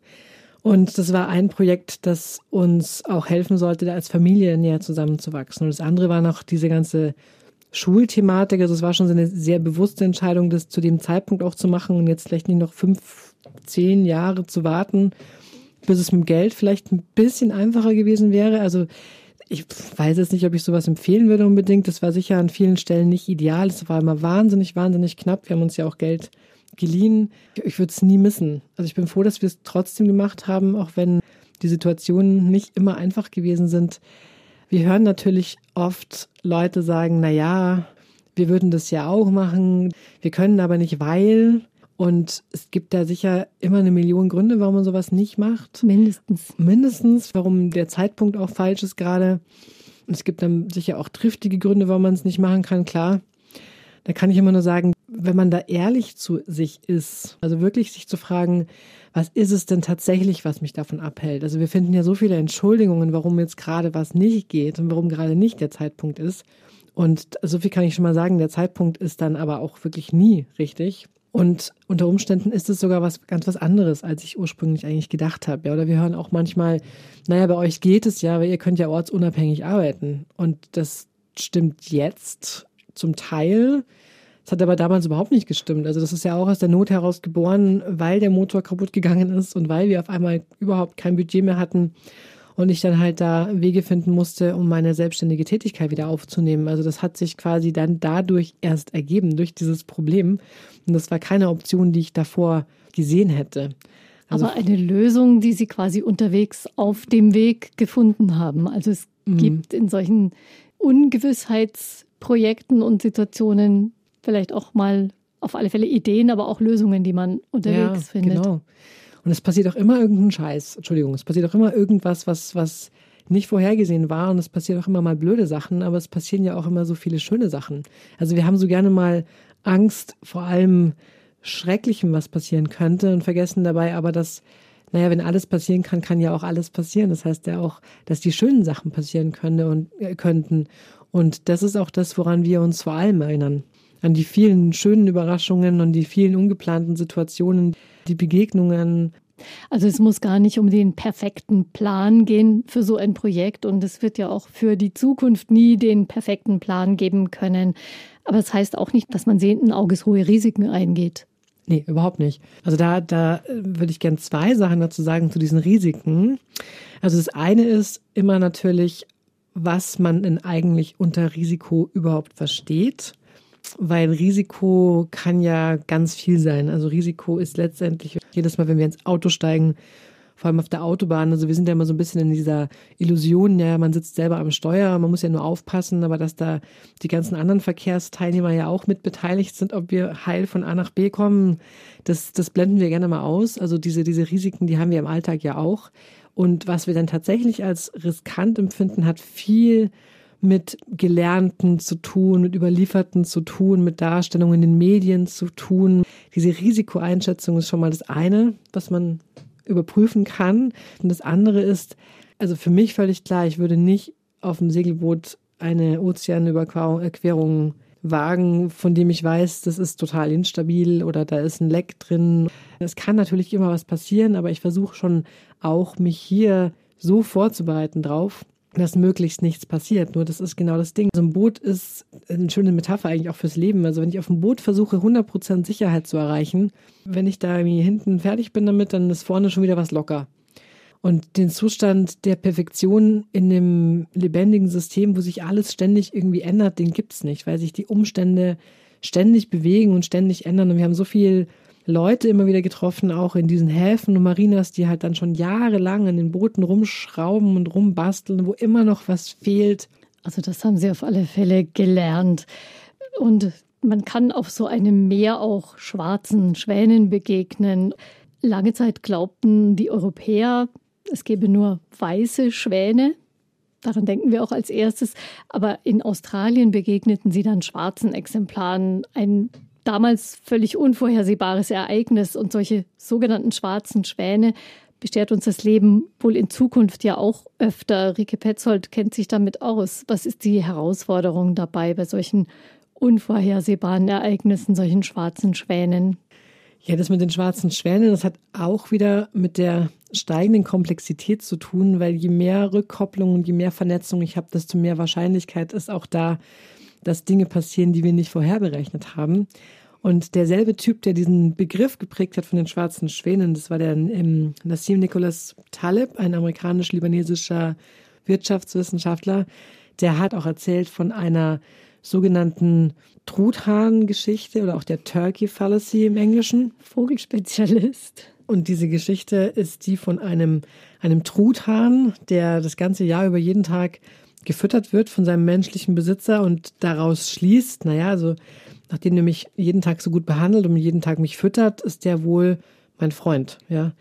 [SPEAKER 3] Und das war ein Projekt, das uns auch helfen sollte, da als Familie näher zusammenzuwachsen. Und das andere war noch diese ganze Schulthematik. Also es war schon so eine sehr bewusste Entscheidung, das zu dem Zeitpunkt auch zu machen und jetzt vielleicht nicht noch fünf, zehn Jahre zu warten, bis es mit Geld vielleicht ein bisschen einfacher gewesen wäre. Also ich weiß jetzt nicht, ob ich sowas empfehlen würde unbedingt. Das war sicher an vielen Stellen nicht ideal. Es war immer wahnsinnig, wahnsinnig knapp. Wir haben uns ja auch Geld geliehen. Ich würde es nie missen. Also ich bin froh, dass wir es trotzdem gemacht haben, auch wenn die Situationen nicht immer einfach gewesen sind. Wir hören natürlich oft Leute sagen, na ja, wir würden das ja auch machen, wir können aber nicht, weil. Und es gibt da sicher immer eine Million Gründe, warum man sowas nicht macht.
[SPEAKER 2] Mindestens.
[SPEAKER 3] Mindestens, warum der Zeitpunkt auch falsch ist gerade. Und es gibt dann sicher auch triftige Gründe, warum man es nicht machen kann, klar. Da kann ich immer nur sagen, wenn man da ehrlich zu sich ist, also wirklich sich zu fragen, was ist es denn tatsächlich, was mich davon abhält? Also wir finden ja so viele Entschuldigungen, warum jetzt gerade was nicht geht und warum gerade nicht der Zeitpunkt ist. Und so viel kann ich schon mal sagen, der Zeitpunkt ist dann aber auch wirklich nie richtig. Und unter Umständen ist es sogar was ganz was anderes, als ich ursprünglich eigentlich gedacht habe. Ja, oder wir hören auch manchmal, naja, bei euch geht es ja, weil ihr könnt ja ortsunabhängig arbeiten. Und das stimmt jetzt zum Teil. Das hat aber damals überhaupt nicht gestimmt. Also das ist ja auch aus der Not heraus geboren, weil der Motor kaputt gegangen ist und weil wir auf einmal überhaupt kein Budget mehr hatten und ich dann halt da Wege finden musste, um meine selbstständige Tätigkeit wieder aufzunehmen. Also das hat sich quasi dann dadurch erst ergeben, durch dieses Problem. Und das war keine Option, die ich davor gesehen hätte.
[SPEAKER 2] Also Aber eine Lösung, die Sie quasi unterwegs auf dem Weg gefunden haben. Also es mhm. gibt in solchen Ungewissheitsprojekten und Situationen vielleicht auch mal auf alle Fälle Ideen, aber auch Lösungen, die man unterwegs ja, findet. Genau.
[SPEAKER 3] Und es passiert auch immer irgendein Scheiß. Entschuldigung, es passiert auch immer irgendwas, was, was nicht vorhergesehen war. Und es passiert auch immer mal blöde Sachen, aber es passieren ja auch immer so viele schöne Sachen. Also wir haben so gerne mal Angst vor allem Schrecklichem, was passieren könnte und vergessen dabei aber, dass, naja, wenn alles passieren kann, kann ja auch alles passieren. Das heißt ja auch, dass die schönen Sachen passieren können und, äh, könnten. Und das ist auch das, woran wir uns vor allem erinnern an die vielen schönen Überraschungen und die vielen ungeplanten Situationen, die Begegnungen.
[SPEAKER 2] Also es muss gar nicht um den perfekten Plan gehen für so ein Projekt und es wird ja auch für die Zukunft nie den perfekten Plan geben können. Aber es das heißt auch nicht, dass man sehenden Auges hohe Risiken eingeht.
[SPEAKER 3] Nee, überhaupt nicht. Also da, da würde ich gern zwei Sachen dazu sagen zu diesen Risiken. Also das eine ist immer natürlich, was man denn eigentlich unter Risiko überhaupt versteht weil Risiko kann ja ganz viel sein. Also Risiko ist letztendlich jedes Mal, wenn wir ins Auto steigen, vor allem auf der Autobahn. Also wir sind ja immer so ein bisschen in dieser Illusion, ja, man sitzt selber am Steuer, man muss ja nur aufpassen, aber dass da die ganzen anderen Verkehrsteilnehmer ja auch mit beteiligt sind, ob wir heil von A nach B kommen, das, das blenden wir gerne mal aus. Also diese, diese Risiken, die haben wir im Alltag ja auch. Und was wir dann tatsächlich als riskant empfinden, hat viel mit Gelernten zu tun, mit Überlieferten zu tun, mit Darstellungen in den Medien zu tun. Diese Risikoeinschätzung ist schon mal das eine, was man überprüfen kann. Und das andere ist, also für mich völlig klar, ich würde nicht auf dem Segelboot eine Ozeanüberquerung wagen, von dem ich weiß, das ist total instabil oder da ist ein Leck drin. Es kann natürlich immer was passieren, aber ich versuche schon auch, mich hier so vorzubereiten drauf, dass möglichst nichts passiert. Nur das ist genau das Ding. So ein Boot ist eine schöne Metapher eigentlich auch fürs Leben. Also wenn ich auf dem Boot versuche, 100% Sicherheit zu erreichen, wenn ich da irgendwie hinten fertig bin damit, dann ist vorne schon wieder was locker. Und den Zustand der Perfektion in dem lebendigen System, wo sich alles ständig irgendwie ändert, den gibt's nicht, weil sich die Umstände ständig bewegen und ständig ändern. Und wir haben so viel Leute immer wieder getroffen, auch in diesen Häfen und Marinas, die halt dann schon jahrelang an den Booten rumschrauben und rumbasteln, wo immer noch was fehlt.
[SPEAKER 2] Also das haben sie auf alle Fälle gelernt. Und man kann auf so einem Meer auch schwarzen Schwänen begegnen. Lange Zeit glaubten die Europäer, es gäbe nur weiße Schwäne. Daran denken wir auch als erstes. Aber in Australien begegneten sie dann schwarzen Exemplaren. Ein damals völlig unvorhersehbares Ereignis und solche sogenannten schwarzen Schwäne beschert uns das Leben wohl in Zukunft ja auch öfter. Rike Petzold kennt sich damit aus. Was ist die Herausforderung dabei bei solchen unvorhersehbaren Ereignissen, solchen schwarzen Schwänen?
[SPEAKER 3] Ja, das mit den schwarzen Schwänen, das hat auch wieder mit der steigenden Komplexität zu tun, weil je mehr Rückkopplung und je mehr Vernetzung ich habe, desto mehr Wahrscheinlichkeit ist auch da, dass Dinge passieren, die wir nicht vorherberechnet haben. Und derselbe Typ, der diesen Begriff geprägt hat von den schwarzen Schwänen, das war der ähm, Nassim Nicholas Taleb, ein amerikanisch-libanesischer Wirtschaftswissenschaftler, der hat auch erzählt von einer sogenannten Truthahn-Geschichte oder auch der Turkey Fallacy im Englischen.
[SPEAKER 2] Vogelspezialist.
[SPEAKER 3] Und diese Geschichte ist die von einem, einem Truthahn, der das ganze Jahr über jeden Tag gefüttert wird von seinem menschlichen Besitzer und daraus schließt, naja, also nachdem er mich jeden Tag so gut behandelt und jeden Tag mich füttert, ist der wohl mein Freund, ja.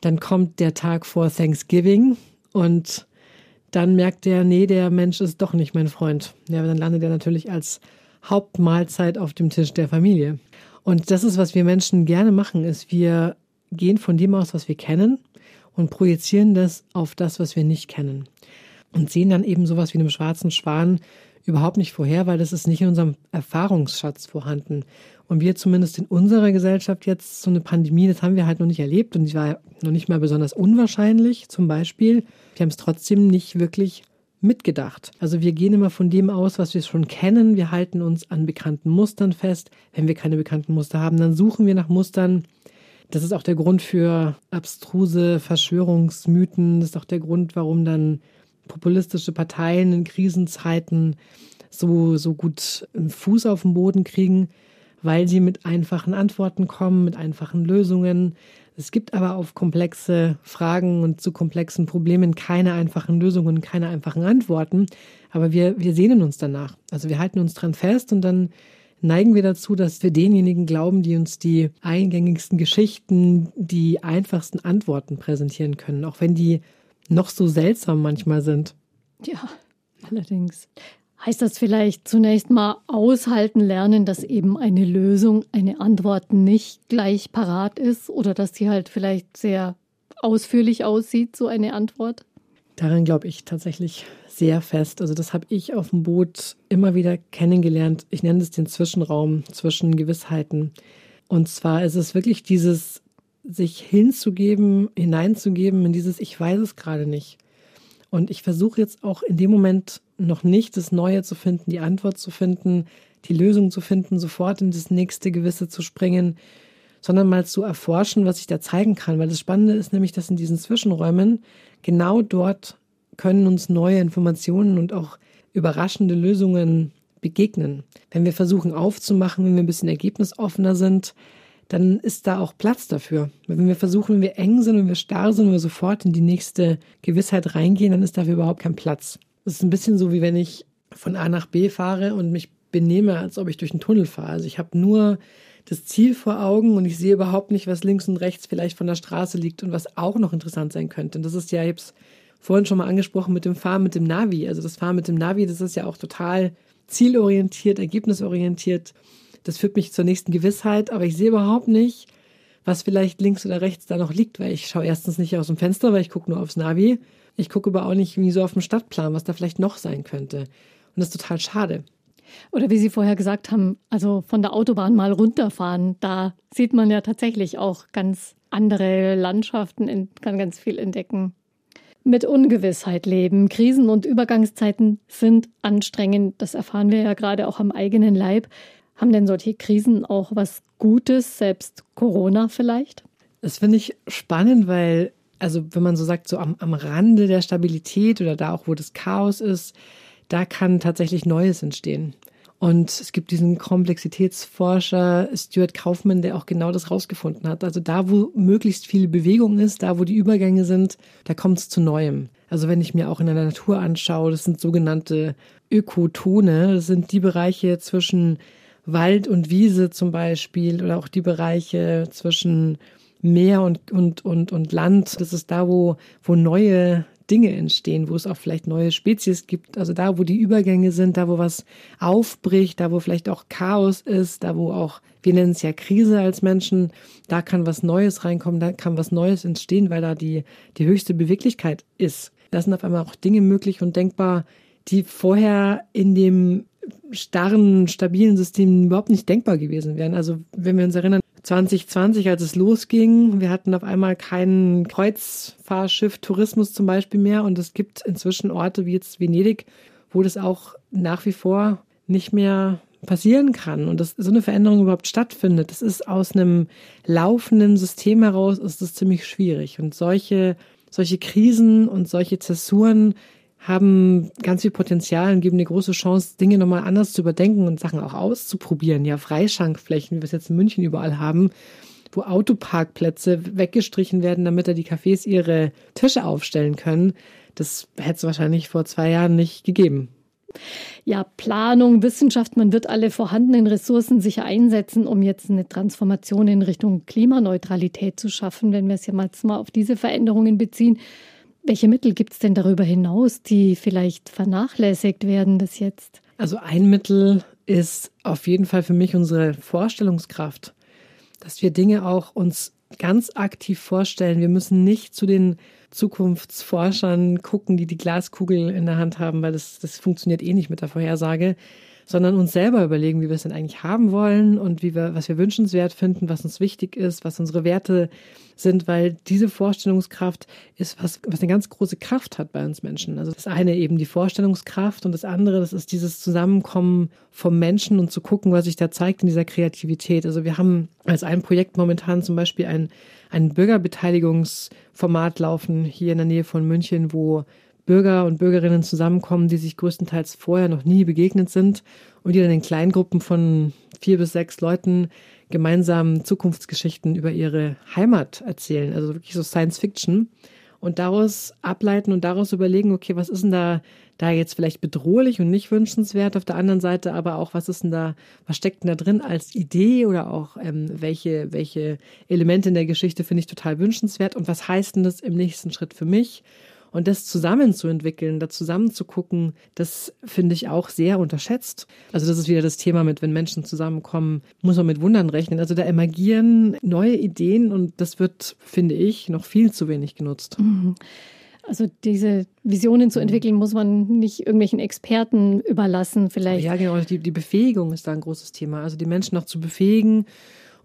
[SPEAKER 3] Dann kommt der Tag vor Thanksgiving und dann merkt er, nee, der Mensch ist doch nicht mein Freund. Ja, dann landet er natürlich als Hauptmahlzeit auf dem Tisch der Familie. Und das ist, was wir Menschen gerne machen, ist, wir gehen von dem aus, was wir kennen und projizieren das auf das, was wir nicht kennen. Und sehen dann eben sowas wie einem schwarzen Schwan überhaupt nicht vorher, weil das ist nicht in unserem Erfahrungsschatz vorhanden. Und wir zumindest in unserer Gesellschaft jetzt so eine Pandemie, das haben wir halt noch nicht erlebt und die war noch nicht mal besonders unwahrscheinlich. Zum Beispiel, wir haben es trotzdem nicht wirklich mitgedacht. Also wir gehen immer von dem aus, was wir schon kennen. Wir halten uns an bekannten Mustern fest. Wenn wir keine bekannten Muster haben, dann suchen wir nach Mustern. Das ist auch der Grund für abstruse Verschwörungsmythen. Das ist auch der Grund, warum dann populistische Parteien in Krisenzeiten so, so gut einen Fuß auf den Boden kriegen, weil sie mit einfachen Antworten kommen, mit einfachen Lösungen. Es gibt aber auf komplexe Fragen und zu komplexen Problemen keine einfachen Lösungen, keine einfachen Antworten. Aber wir, wir sehnen uns danach. Also wir halten uns dran fest und dann neigen wir dazu, dass wir denjenigen glauben, die uns die eingängigsten Geschichten, die einfachsten Antworten präsentieren können, auch wenn die noch so seltsam manchmal sind.
[SPEAKER 2] Ja, allerdings. Heißt das vielleicht zunächst mal aushalten lernen, dass eben eine Lösung, eine Antwort nicht gleich parat ist oder dass sie halt vielleicht sehr ausführlich aussieht, so eine Antwort?
[SPEAKER 3] Daran glaube ich tatsächlich sehr fest. Also das habe ich auf dem Boot immer wieder kennengelernt. Ich nenne es den Zwischenraum zwischen Gewissheiten. Und zwar ist es wirklich dieses sich hinzugeben, hineinzugeben in dieses Ich weiß es gerade nicht. Und ich versuche jetzt auch in dem Moment noch nicht das Neue zu finden, die Antwort zu finden, die Lösung zu finden, sofort in das nächste Gewisse zu springen, sondern mal zu erforschen, was ich da zeigen kann. Weil das Spannende ist nämlich, dass in diesen Zwischenräumen genau dort können uns neue Informationen und auch überraschende Lösungen begegnen. Wenn wir versuchen aufzumachen, wenn wir ein bisschen ergebnisoffener sind, dann ist da auch Platz dafür. Wenn wir versuchen, wenn wir eng sind, wenn wir starr sind, wenn wir sofort in die nächste Gewissheit reingehen, dann ist dafür überhaupt kein Platz. Das ist ein bisschen so, wie wenn ich von A nach B fahre und mich benehme, als ob ich durch einen Tunnel fahre. Also ich habe nur das Ziel vor Augen und ich sehe überhaupt nicht, was links und rechts vielleicht von der Straße liegt und was auch noch interessant sein könnte. Und das ist ja, ich habe es vorhin schon mal angesprochen mit dem Fahren mit dem Navi. Also das Fahren mit dem Navi, das ist ja auch total zielorientiert, ergebnisorientiert das führt mich zur nächsten Gewissheit, aber ich sehe überhaupt nicht, was vielleicht links oder rechts da noch liegt, weil ich schaue erstens nicht aus dem Fenster, weil ich gucke nur aufs Navi. Ich gucke aber auch nicht wie so auf dem Stadtplan, was da vielleicht noch sein könnte. Und das ist total schade.
[SPEAKER 2] Oder wie Sie vorher gesagt haben, also von der Autobahn mal runterfahren, da sieht man ja tatsächlich auch ganz andere Landschaften, kann ganz viel entdecken. Mit Ungewissheit leben. Krisen und Übergangszeiten sind anstrengend. Das erfahren wir ja gerade auch am eigenen Leib. Haben denn solche Krisen auch was Gutes, selbst Corona vielleicht?
[SPEAKER 3] Das finde ich spannend, weil, also wenn man so sagt, so am, am Rande der Stabilität oder da auch, wo das Chaos ist, da kann tatsächlich Neues entstehen. Und es gibt diesen Komplexitätsforscher Stuart Kaufmann, der auch genau das rausgefunden hat. Also da, wo möglichst viel Bewegung ist, da, wo die Übergänge sind, da kommt es zu Neuem. Also wenn ich mir auch in der Natur anschaue, das sind sogenannte Ökotone. Das sind die Bereiche zwischen Wald und Wiese zum Beispiel oder auch die Bereiche zwischen Meer und, und, und, und Land. Das ist da, wo, wo neue Dinge entstehen, wo es auch vielleicht neue Spezies gibt. Also da, wo die Übergänge sind, da, wo was aufbricht, da, wo vielleicht auch Chaos ist, da, wo auch, wir nennen es ja Krise als Menschen, da kann was Neues reinkommen, da kann was Neues entstehen, weil da die, die höchste Beweglichkeit ist. Da sind auf einmal auch Dinge möglich und denkbar, die vorher in dem starren, stabilen System überhaupt nicht denkbar gewesen wären. Also wenn wir uns erinnern, 2020, als es losging, wir hatten auf einmal keinen Kreuzfahrschiff-Tourismus zum Beispiel mehr und es gibt inzwischen Orte wie jetzt Venedig, wo das auch nach wie vor nicht mehr passieren kann und dass so eine Veränderung überhaupt stattfindet. Das ist aus einem laufenden System heraus ist das ziemlich schwierig und solche solche Krisen und solche Zäsuren haben ganz viel Potenzial und geben eine große Chance, Dinge nochmal anders zu überdenken und Sachen auch auszuprobieren. Ja, Freischankflächen, wie wir es jetzt in München überall haben, wo Autoparkplätze weggestrichen werden, damit da die Cafés ihre Tische aufstellen können. Das hätte es wahrscheinlich vor zwei Jahren nicht gegeben.
[SPEAKER 2] Ja, Planung, Wissenschaft, man wird alle vorhandenen Ressourcen sicher einsetzen, um jetzt eine Transformation in Richtung Klimaneutralität zu schaffen, wenn wir es ja mal auf diese Veränderungen beziehen. Welche Mittel gibt es denn darüber hinaus, die vielleicht vernachlässigt werden bis jetzt?
[SPEAKER 3] Also ein Mittel ist auf jeden Fall für mich unsere Vorstellungskraft, dass wir Dinge auch uns ganz aktiv vorstellen. Wir müssen nicht zu den Zukunftsforschern gucken, die die Glaskugel in der Hand haben, weil das, das funktioniert eh nicht mit der Vorhersage, sondern uns selber überlegen, wie wir es denn eigentlich haben wollen und wie wir, was wir wünschenswert finden, was uns wichtig ist, was unsere Werte sind, weil diese Vorstellungskraft ist was, was eine ganz große Kraft hat bei uns Menschen. Also das eine eben die Vorstellungskraft und das andere, das ist dieses Zusammenkommen vom Menschen und zu gucken, was sich da zeigt in dieser Kreativität. Also wir haben als ein Projekt momentan zum Beispiel ein, ein Bürgerbeteiligungsformat laufen hier in der Nähe von München, wo Bürger und Bürgerinnen zusammenkommen, die sich größtenteils vorher noch nie begegnet sind und die dann in Kleingruppen von vier bis sechs Leuten gemeinsam Zukunftsgeschichten über ihre Heimat erzählen. Also wirklich so Science Fiction. Und daraus ableiten und daraus überlegen, okay, was ist denn da, da jetzt vielleicht bedrohlich und nicht wünschenswert auf der anderen Seite, aber auch, was ist denn da, was steckt denn da drin als Idee oder auch ähm, welche, welche Elemente in der Geschichte finde ich total wünschenswert und was heißt denn das im nächsten Schritt für mich? Und das zusammenzuentwickeln, da zusammen zu gucken, das finde ich auch sehr unterschätzt. Also das ist wieder das Thema mit, wenn Menschen zusammenkommen, muss man mit Wundern rechnen. Also da emergieren neue Ideen und das wird, finde ich, noch viel zu wenig genutzt. Mhm.
[SPEAKER 2] Also diese Visionen zu entwickeln, muss man nicht irgendwelchen Experten überlassen, vielleicht.
[SPEAKER 3] Ja, genau. Die, die Befähigung ist da ein großes Thema. Also die Menschen noch zu befähigen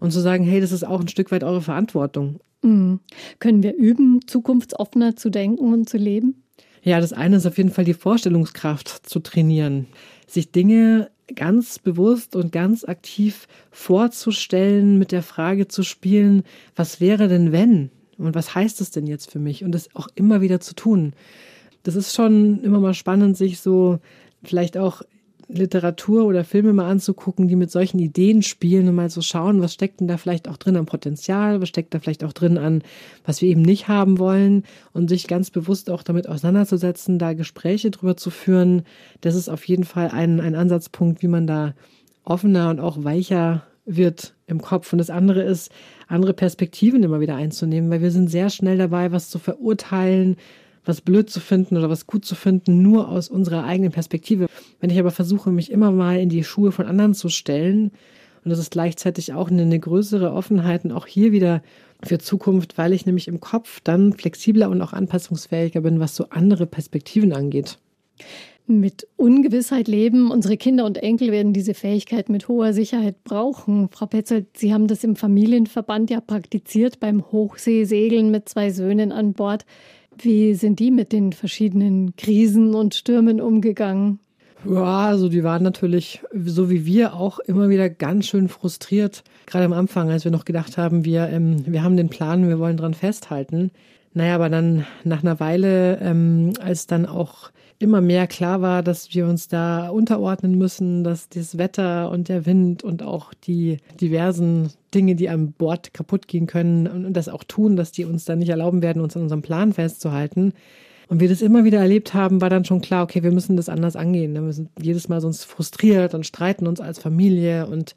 [SPEAKER 3] und zu sagen, hey, das ist auch ein Stück weit eure Verantwortung.
[SPEAKER 2] Mhm. Können wir üben, zukunftsoffener zu denken und zu leben?
[SPEAKER 3] Ja, das eine ist auf jeden Fall die Vorstellungskraft zu trainieren, sich Dinge ganz bewusst und ganz aktiv vorzustellen, mit der Frage zu spielen, was wäre denn wenn? Und was heißt es denn jetzt für mich? Und das auch immer wieder zu tun. Das ist schon immer mal spannend, sich so vielleicht auch Literatur oder Filme mal anzugucken, die mit solchen Ideen spielen und mal so schauen, was steckt denn da vielleicht auch drin an Potenzial, was steckt da vielleicht auch drin an, was wir eben nicht haben wollen und sich ganz bewusst auch damit auseinanderzusetzen, da Gespräche drüber zu führen. Das ist auf jeden Fall ein, ein Ansatzpunkt, wie man da offener und auch weicher wird im Kopf. Und das andere ist, andere Perspektiven immer wieder einzunehmen, weil wir sind sehr schnell dabei, was zu verurteilen, was blöd zu finden oder was gut zu finden, nur aus unserer eigenen Perspektive. Wenn ich aber versuche, mich immer mal in die Schuhe von anderen zu stellen, und das ist gleichzeitig auch eine, eine größere Offenheit und auch hier wieder für Zukunft, weil ich nämlich im Kopf dann flexibler und auch anpassungsfähiger bin, was so andere Perspektiven angeht.
[SPEAKER 2] Mit Ungewissheit leben. Unsere Kinder und Enkel werden diese Fähigkeit mit hoher Sicherheit brauchen. Frau Petzold, Sie haben das im Familienverband ja praktiziert beim Hochseesegeln mit zwei Söhnen an Bord. Wie sind die mit den verschiedenen Krisen und Stürmen umgegangen?
[SPEAKER 3] Ja, also die waren natürlich, so wie wir, auch immer wieder ganz schön frustriert. Gerade am Anfang, als wir noch gedacht haben, wir, ähm, wir haben den Plan, wir wollen dran festhalten. Naja, aber dann nach einer Weile, ähm, als dann auch immer mehr klar war, dass wir uns da unterordnen müssen, dass das Wetter und der Wind und auch die diversen Dinge, die an Bord kaputt gehen können und das auch tun, dass die uns dann nicht erlauben werden, uns an unserem Plan festzuhalten. Und wir das immer wieder erlebt haben, war dann schon klar, okay, wir müssen das anders angehen. Wir sind jedes Mal sonst frustriert und streiten uns als Familie und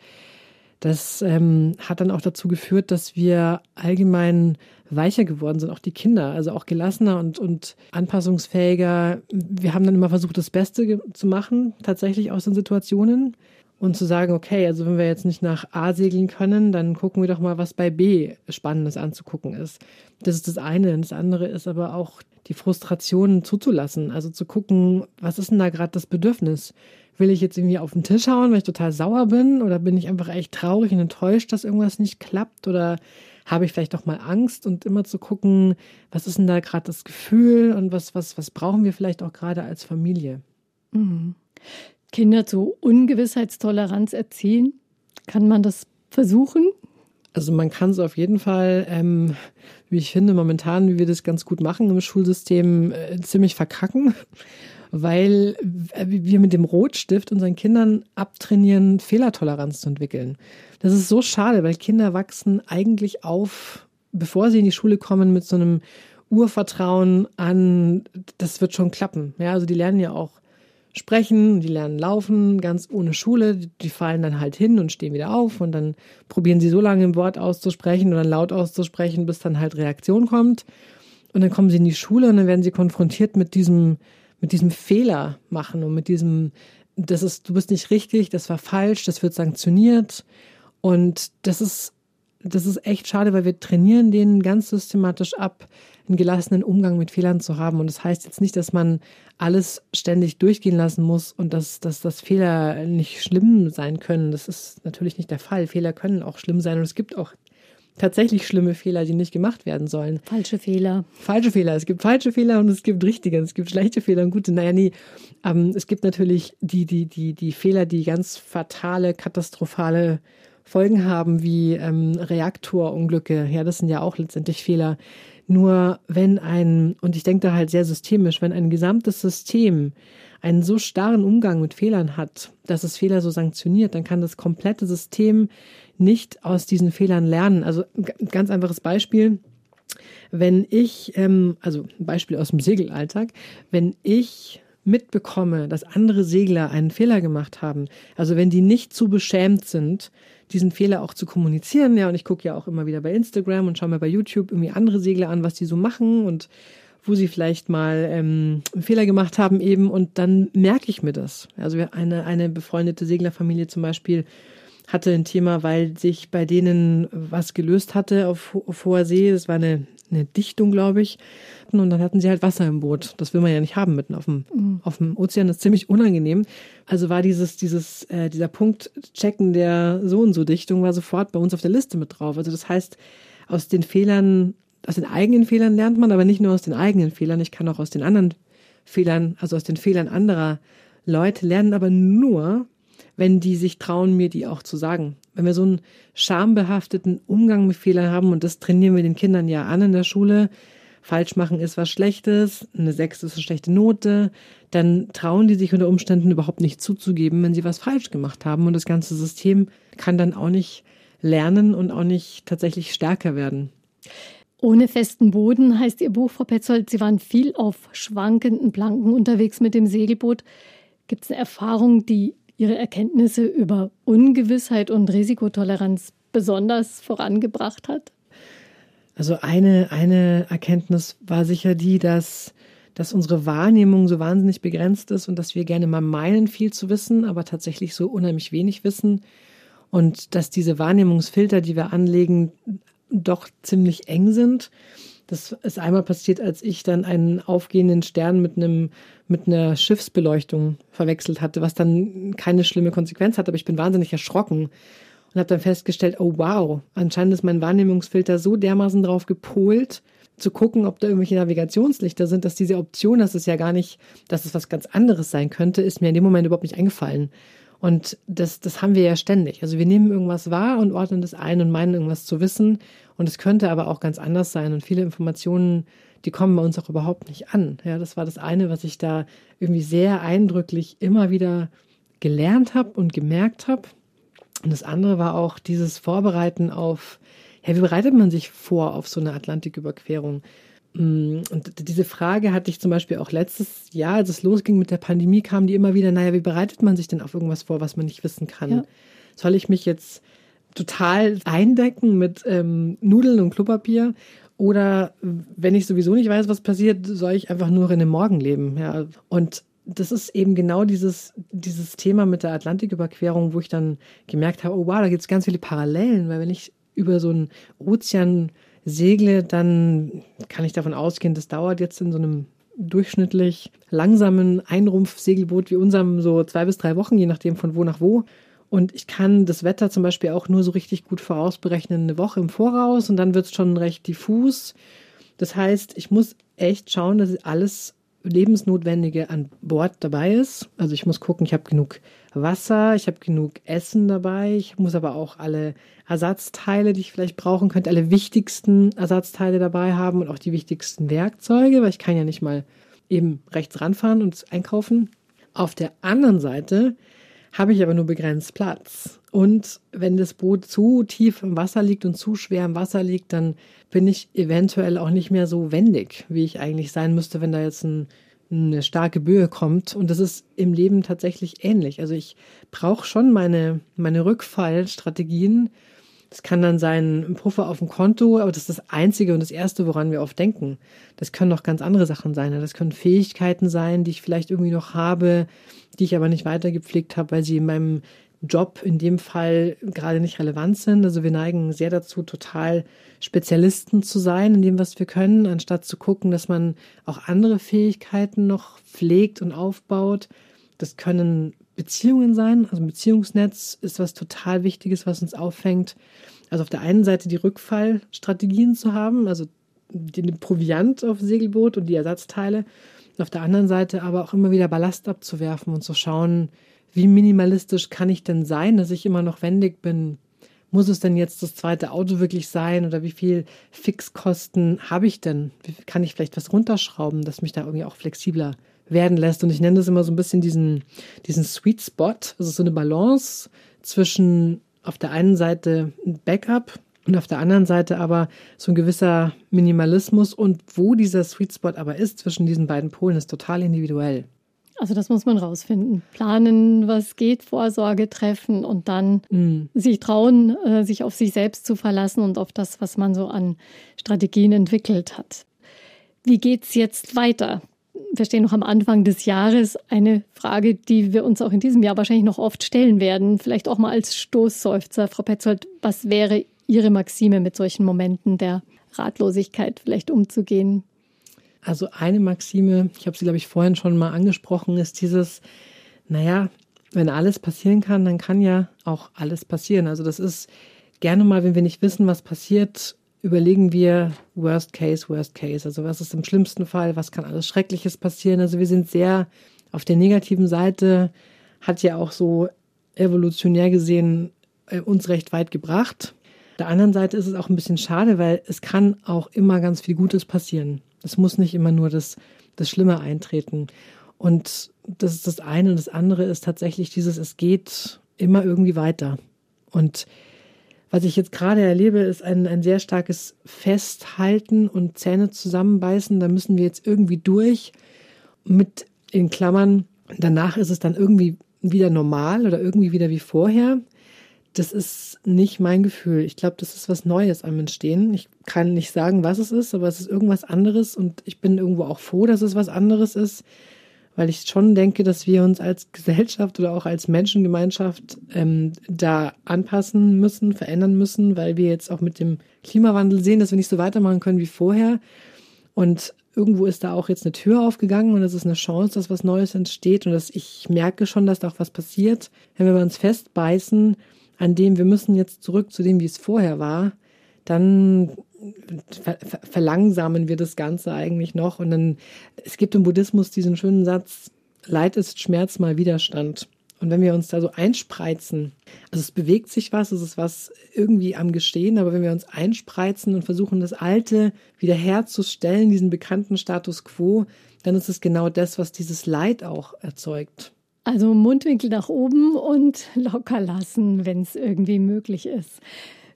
[SPEAKER 3] Das ähm, hat dann auch dazu geführt, dass wir allgemein weicher geworden sind, auch die Kinder, also auch gelassener und, und anpassungsfähiger. Wir haben dann immer versucht, das Beste zu machen, tatsächlich aus den Situationen und zu sagen, okay, also wenn wir jetzt nicht nach A segeln können, dann gucken wir doch mal, was bei B Spannendes anzugucken ist. Das ist das eine. Das andere ist aber auch die Frustration zuzulassen, also zu gucken, was ist denn da gerade das Bedürfnis? Will ich jetzt irgendwie auf den Tisch hauen, weil ich total sauer bin? Oder bin ich einfach echt traurig und enttäuscht, dass irgendwas nicht klappt? Oder habe ich vielleicht doch mal Angst und immer zu gucken, was ist denn da gerade das Gefühl und was, was, was brauchen wir vielleicht auch gerade als Familie?
[SPEAKER 2] Mhm. Kinder zu Ungewissheitstoleranz erziehen? Kann man das versuchen?
[SPEAKER 3] Also man kann es auf jeden Fall, ähm, wie ich finde, momentan, wie wir das ganz gut machen im Schulsystem, äh, ziemlich verkacken weil wir mit dem Rotstift unseren Kindern abtrainieren, Fehlertoleranz zu entwickeln. Das ist so schade, weil Kinder wachsen eigentlich auf, bevor sie in die Schule kommen, mit so einem Urvertrauen an, das wird schon klappen. Ja, also die lernen ja auch sprechen, die lernen laufen, ganz ohne Schule. Die fallen dann halt hin und stehen wieder auf und dann probieren sie so lange ein Wort auszusprechen oder laut auszusprechen, bis dann halt Reaktion kommt. Und dann kommen sie in die Schule und dann werden sie konfrontiert mit diesem mit diesem Fehler machen und mit diesem, das ist, du bist nicht richtig, das war falsch, das wird sanktioniert. Und das ist, das ist echt schade, weil wir trainieren denen ganz systematisch ab, einen gelassenen Umgang mit Fehlern zu haben. Und das heißt jetzt nicht, dass man alles ständig durchgehen lassen muss und dass, dass, dass Fehler nicht schlimm sein können. Das ist natürlich nicht der Fall. Fehler können auch schlimm sein und es gibt auch tatsächlich schlimme Fehler, die nicht gemacht werden sollen.
[SPEAKER 2] Falsche Fehler.
[SPEAKER 3] Falsche Fehler. Es gibt falsche Fehler und es gibt richtige. Es gibt schlechte Fehler und gute. Naja, nee. Ähm, es gibt natürlich die, die, die, die Fehler, die ganz fatale, katastrophale Folgen haben, wie ähm, Reaktorunglücke. Ja, das sind ja auch letztendlich Fehler. Nur wenn ein, und ich denke da halt sehr systemisch, wenn ein gesamtes System einen so starren Umgang mit Fehlern hat, dass es Fehler so sanktioniert, dann kann das komplette System nicht aus diesen Fehlern lernen. Also ganz einfaches Beispiel. Wenn ich, ähm, also ein Beispiel aus dem Segelalltag, wenn ich mitbekomme, dass andere Segler einen Fehler gemacht haben, also wenn die nicht zu beschämt sind, diesen Fehler auch zu kommunizieren, ja, und ich gucke ja auch immer wieder bei Instagram und schaue mir bei YouTube irgendwie andere Segler an, was die so machen und wo sie vielleicht mal ähm, einen Fehler gemacht haben eben und dann merke ich mir das. Also eine, eine befreundete Seglerfamilie zum Beispiel hatte ein Thema, weil sich bei denen was gelöst hatte auf, auf hoher See. Das war eine, eine Dichtung, glaube ich. Und dann hatten sie halt Wasser im Boot. Das will man ja nicht haben mitten auf dem, mhm. auf dem Ozean. Das ist ziemlich unangenehm. Also war dieses, dieses, äh, dieser Punkt Checken der so und so Dichtung war sofort bei uns auf der Liste mit drauf. Also das heißt, aus den Fehlern, aus den eigenen Fehlern lernt man, aber nicht nur aus den eigenen Fehlern. Ich kann auch aus den anderen Fehlern, also aus den Fehlern anderer Leute lernen, aber nur, wenn die sich trauen, mir die auch zu sagen. Wenn wir so einen schambehafteten Umgang mit Fehlern haben, und das trainieren wir den Kindern ja an in der Schule, falsch machen ist was Schlechtes, eine Sechs ist eine schlechte Note, dann trauen die sich unter Umständen überhaupt nicht zuzugeben, wenn sie was falsch gemacht haben. Und das ganze System kann dann auch nicht lernen und auch nicht tatsächlich stärker werden.
[SPEAKER 2] Ohne festen Boden heißt Ihr Buch, Frau Petzold. Sie waren viel auf schwankenden Planken unterwegs mit dem Segelboot. Gibt es eine Erfahrung, die Ihre Erkenntnisse über Ungewissheit und Risikotoleranz besonders vorangebracht hat?
[SPEAKER 3] Also eine, eine Erkenntnis war sicher die, dass, dass unsere Wahrnehmung so wahnsinnig begrenzt ist und dass wir gerne mal meinen, viel zu wissen, aber tatsächlich so unheimlich wenig wissen. Und dass diese Wahrnehmungsfilter, die wir anlegen, doch ziemlich eng sind das ist einmal passiert, als ich dann einen aufgehenden Stern mit einem mit einer Schiffsbeleuchtung verwechselt hatte, was dann keine schlimme Konsequenz hat, aber ich bin wahnsinnig erschrocken und habe dann festgestellt, oh wow, anscheinend ist mein Wahrnehmungsfilter so dermaßen drauf gepolt, zu gucken, ob da irgendwelche Navigationslichter sind, dass diese Option, dass es ja gar nicht, dass es was ganz anderes sein könnte, ist mir in dem Moment überhaupt nicht eingefallen. Und das, das haben wir ja ständig. Also wir nehmen irgendwas wahr und ordnen das ein und meinen irgendwas zu wissen. Und es könnte aber auch ganz anders sein. Und viele Informationen, die kommen bei uns auch überhaupt nicht an. Ja, das war das eine, was ich da irgendwie sehr eindrücklich immer wieder gelernt habe und gemerkt habe. Und das andere war auch dieses Vorbereiten auf, ja, wie bereitet man sich vor auf so eine Atlantiküberquerung? Mm, und diese Frage hatte ich zum Beispiel auch letztes Jahr, als es losging mit der Pandemie, kam die immer wieder, naja, wie bereitet man sich denn auf irgendwas vor, was man nicht wissen kann? Ja. Soll ich mich jetzt total eindecken mit ähm, Nudeln und Klopapier. Oder wenn ich sowieso nicht weiß, was passiert, soll ich einfach nur in dem Morgen leben. Ja. Und das ist eben genau dieses, dieses Thema mit der Atlantiküberquerung, wo ich dann gemerkt habe, oh wow, da gibt es ganz viele Parallelen, weil wenn ich über so einen Ozean segle, dann kann ich davon ausgehen, das dauert jetzt in so einem durchschnittlich langsamen Einrumpfsegelboot wie unserem so zwei bis drei Wochen, je nachdem von wo nach wo. Und ich kann das Wetter zum Beispiel auch nur so richtig gut vorausberechnen, eine Woche im Voraus und dann wird es schon recht diffus. Das heißt, ich muss echt schauen, dass alles Lebensnotwendige an Bord dabei ist. Also ich muss gucken, ich habe genug Wasser, ich habe genug Essen dabei, ich muss aber auch alle Ersatzteile, die ich vielleicht brauchen könnte, alle wichtigsten Ersatzteile dabei haben und auch die wichtigsten Werkzeuge, weil ich kann ja nicht mal eben rechts ranfahren und einkaufen. Auf der anderen Seite habe ich aber nur begrenzt Platz. Und wenn das Boot zu tief im Wasser liegt und zu schwer im Wasser liegt, dann bin ich eventuell auch nicht mehr so wendig, wie ich eigentlich sein müsste, wenn da jetzt ein, eine starke Böe kommt. Und das ist im Leben tatsächlich ähnlich. Also ich brauche schon meine, meine Rückfallstrategien. Das kann dann sein ein Puffer auf dem Konto, aber das ist das Einzige und das Erste, woran wir oft denken. Das können noch ganz andere Sachen sein. Das können Fähigkeiten sein, die ich vielleicht irgendwie noch habe, die ich aber nicht weitergepflegt habe, weil sie in meinem Job in dem Fall gerade nicht relevant sind. Also wir neigen sehr dazu, total Spezialisten zu sein in dem, was wir können, anstatt zu gucken, dass man auch andere Fähigkeiten noch pflegt und aufbaut. Das können Beziehungen sein. Also ein Beziehungsnetz ist was total Wichtiges, was uns auffängt. Also auf der einen Seite die Rückfallstrategien zu haben, also den Proviant auf Segelboot und die Ersatzteile. Auf der anderen Seite aber auch immer wieder Ballast abzuwerfen und zu schauen, wie minimalistisch kann ich denn sein, dass ich immer noch wendig bin? Muss es denn jetzt das zweite Auto wirklich sein oder wie viel Fixkosten habe ich denn? Kann ich vielleicht was runterschrauben, dass mich da irgendwie auch flexibler werden lässt? Und ich nenne das immer so ein bisschen diesen, diesen Sweet Spot. Also so eine Balance zwischen auf der einen Seite Backup und auf der anderen Seite aber so ein gewisser Minimalismus und wo dieser Sweet Spot aber ist zwischen diesen beiden Polen ist total individuell.
[SPEAKER 2] Also das muss man rausfinden. Planen, was geht, Vorsorge treffen und dann mm. sich trauen, äh, sich auf sich selbst zu verlassen und auf das, was man so an Strategien entwickelt hat. Wie geht's jetzt weiter? Wir stehen noch am Anfang des Jahres. Eine Frage, die wir uns auch in diesem Jahr wahrscheinlich noch oft stellen werden. Vielleicht auch mal als Stoßseufzer. Frau Petzold, was wäre Ihre Maxime mit solchen Momenten der Ratlosigkeit vielleicht umzugehen?
[SPEAKER 3] Also eine Maxime, ich habe sie, glaube ich, vorhin schon mal angesprochen, ist dieses, naja, wenn alles passieren kann, dann kann ja auch alles passieren. Also das ist gerne mal, wenn wir nicht wissen, was passiert, überlegen wir Worst Case, Worst Case. Also was ist im schlimmsten Fall, was kann alles Schreckliches passieren. Also wir sind sehr auf der negativen Seite, hat ja auch so evolutionär gesehen äh, uns recht weit gebracht. Auf der anderen Seite ist es auch ein bisschen schade, weil es kann auch immer ganz viel Gutes passieren. Es muss nicht immer nur das, das Schlimme eintreten. Und das ist das eine. Und das andere ist tatsächlich dieses, es geht immer irgendwie weiter. Und was ich jetzt gerade erlebe, ist ein, ein sehr starkes Festhalten und Zähne zusammenbeißen. Da müssen wir jetzt irgendwie durch. Mit in Klammern, danach ist es dann irgendwie wieder normal oder irgendwie wieder wie vorher das ist nicht mein Gefühl. Ich glaube, das ist was Neues am Entstehen. Ich kann nicht sagen, was es ist, aber es ist irgendwas anderes und ich bin irgendwo auch froh, dass es was anderes ist, weil ich schon denke, dass wir uns als Gesellschaft oder auch als Menschengemeinschaft ähm, da anpassen müssen, verändern müssen, weil wir jetzt auch mit dem Klimawandel sehen, dass wir nicht so weitermachen können wie vorher. Und irgendwo ist da auch jetzt eine Tür aufgegangen und es ist eine Chance, dass was Neues entsteht und dass ich merke schon, dass da auch was passiert. Wenn wir uns festbeißen, an dem wir müssen jetzt zurück zu dem, wie es vorher war, dann ver verlangsamen wir das Ganze eigentlich noch. Und dann, es gibt im Buddhismus diesen schönen Satz, Leid ist Schmerz mal Widerstand. Und wenn wir uns da so einspreizen, also es bewegt sich was, es ist was irgendwie am Geschehen, aber wenn wir uns einspreizen und versuchen, das Alte wiederherzustellen, diesen bekannten Status quo, dann ist es genau das, was dieses Leid auch erzeugt.
[SPEAKER 2] Also Mundwinkel nach oben und locker lassen, wenn es irgendwie möglich ist.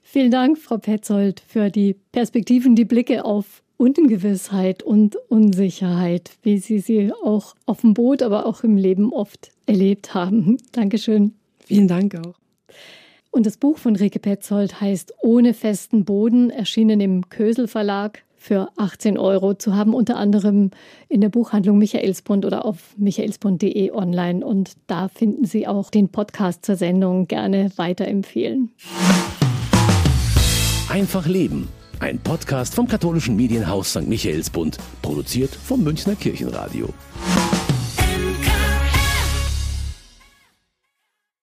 [SPEAKER 2] Vielen Dank, Frau Petzold, für die Perspektiven, die Blicke auf Ungewissheit und Unsicherheit, wie Sie sie auch auf dem Boot, aber auch im Leben oft erlebt haben. Dankeschön.
[SPEAKER 3] Vielen Dank auch.
[SPEAKER 2] Und das Buch von Rike Petzold heißt Ohne festen Boden, erschienen im Kösel Verlag für 18 Euro zu haben, unter anderem in der Buchhandlung Michaelsbund oder auf michaelsbund.de online. Und da finden Sie auch den Podcast zur Sendung gerne weiterempfehlen.
[SPEAKER 1] Einfach Leben. Ein Podcast vom katholischen Medienhaus St. Michaelsbund, produziert vom Münchner Kirchenradio.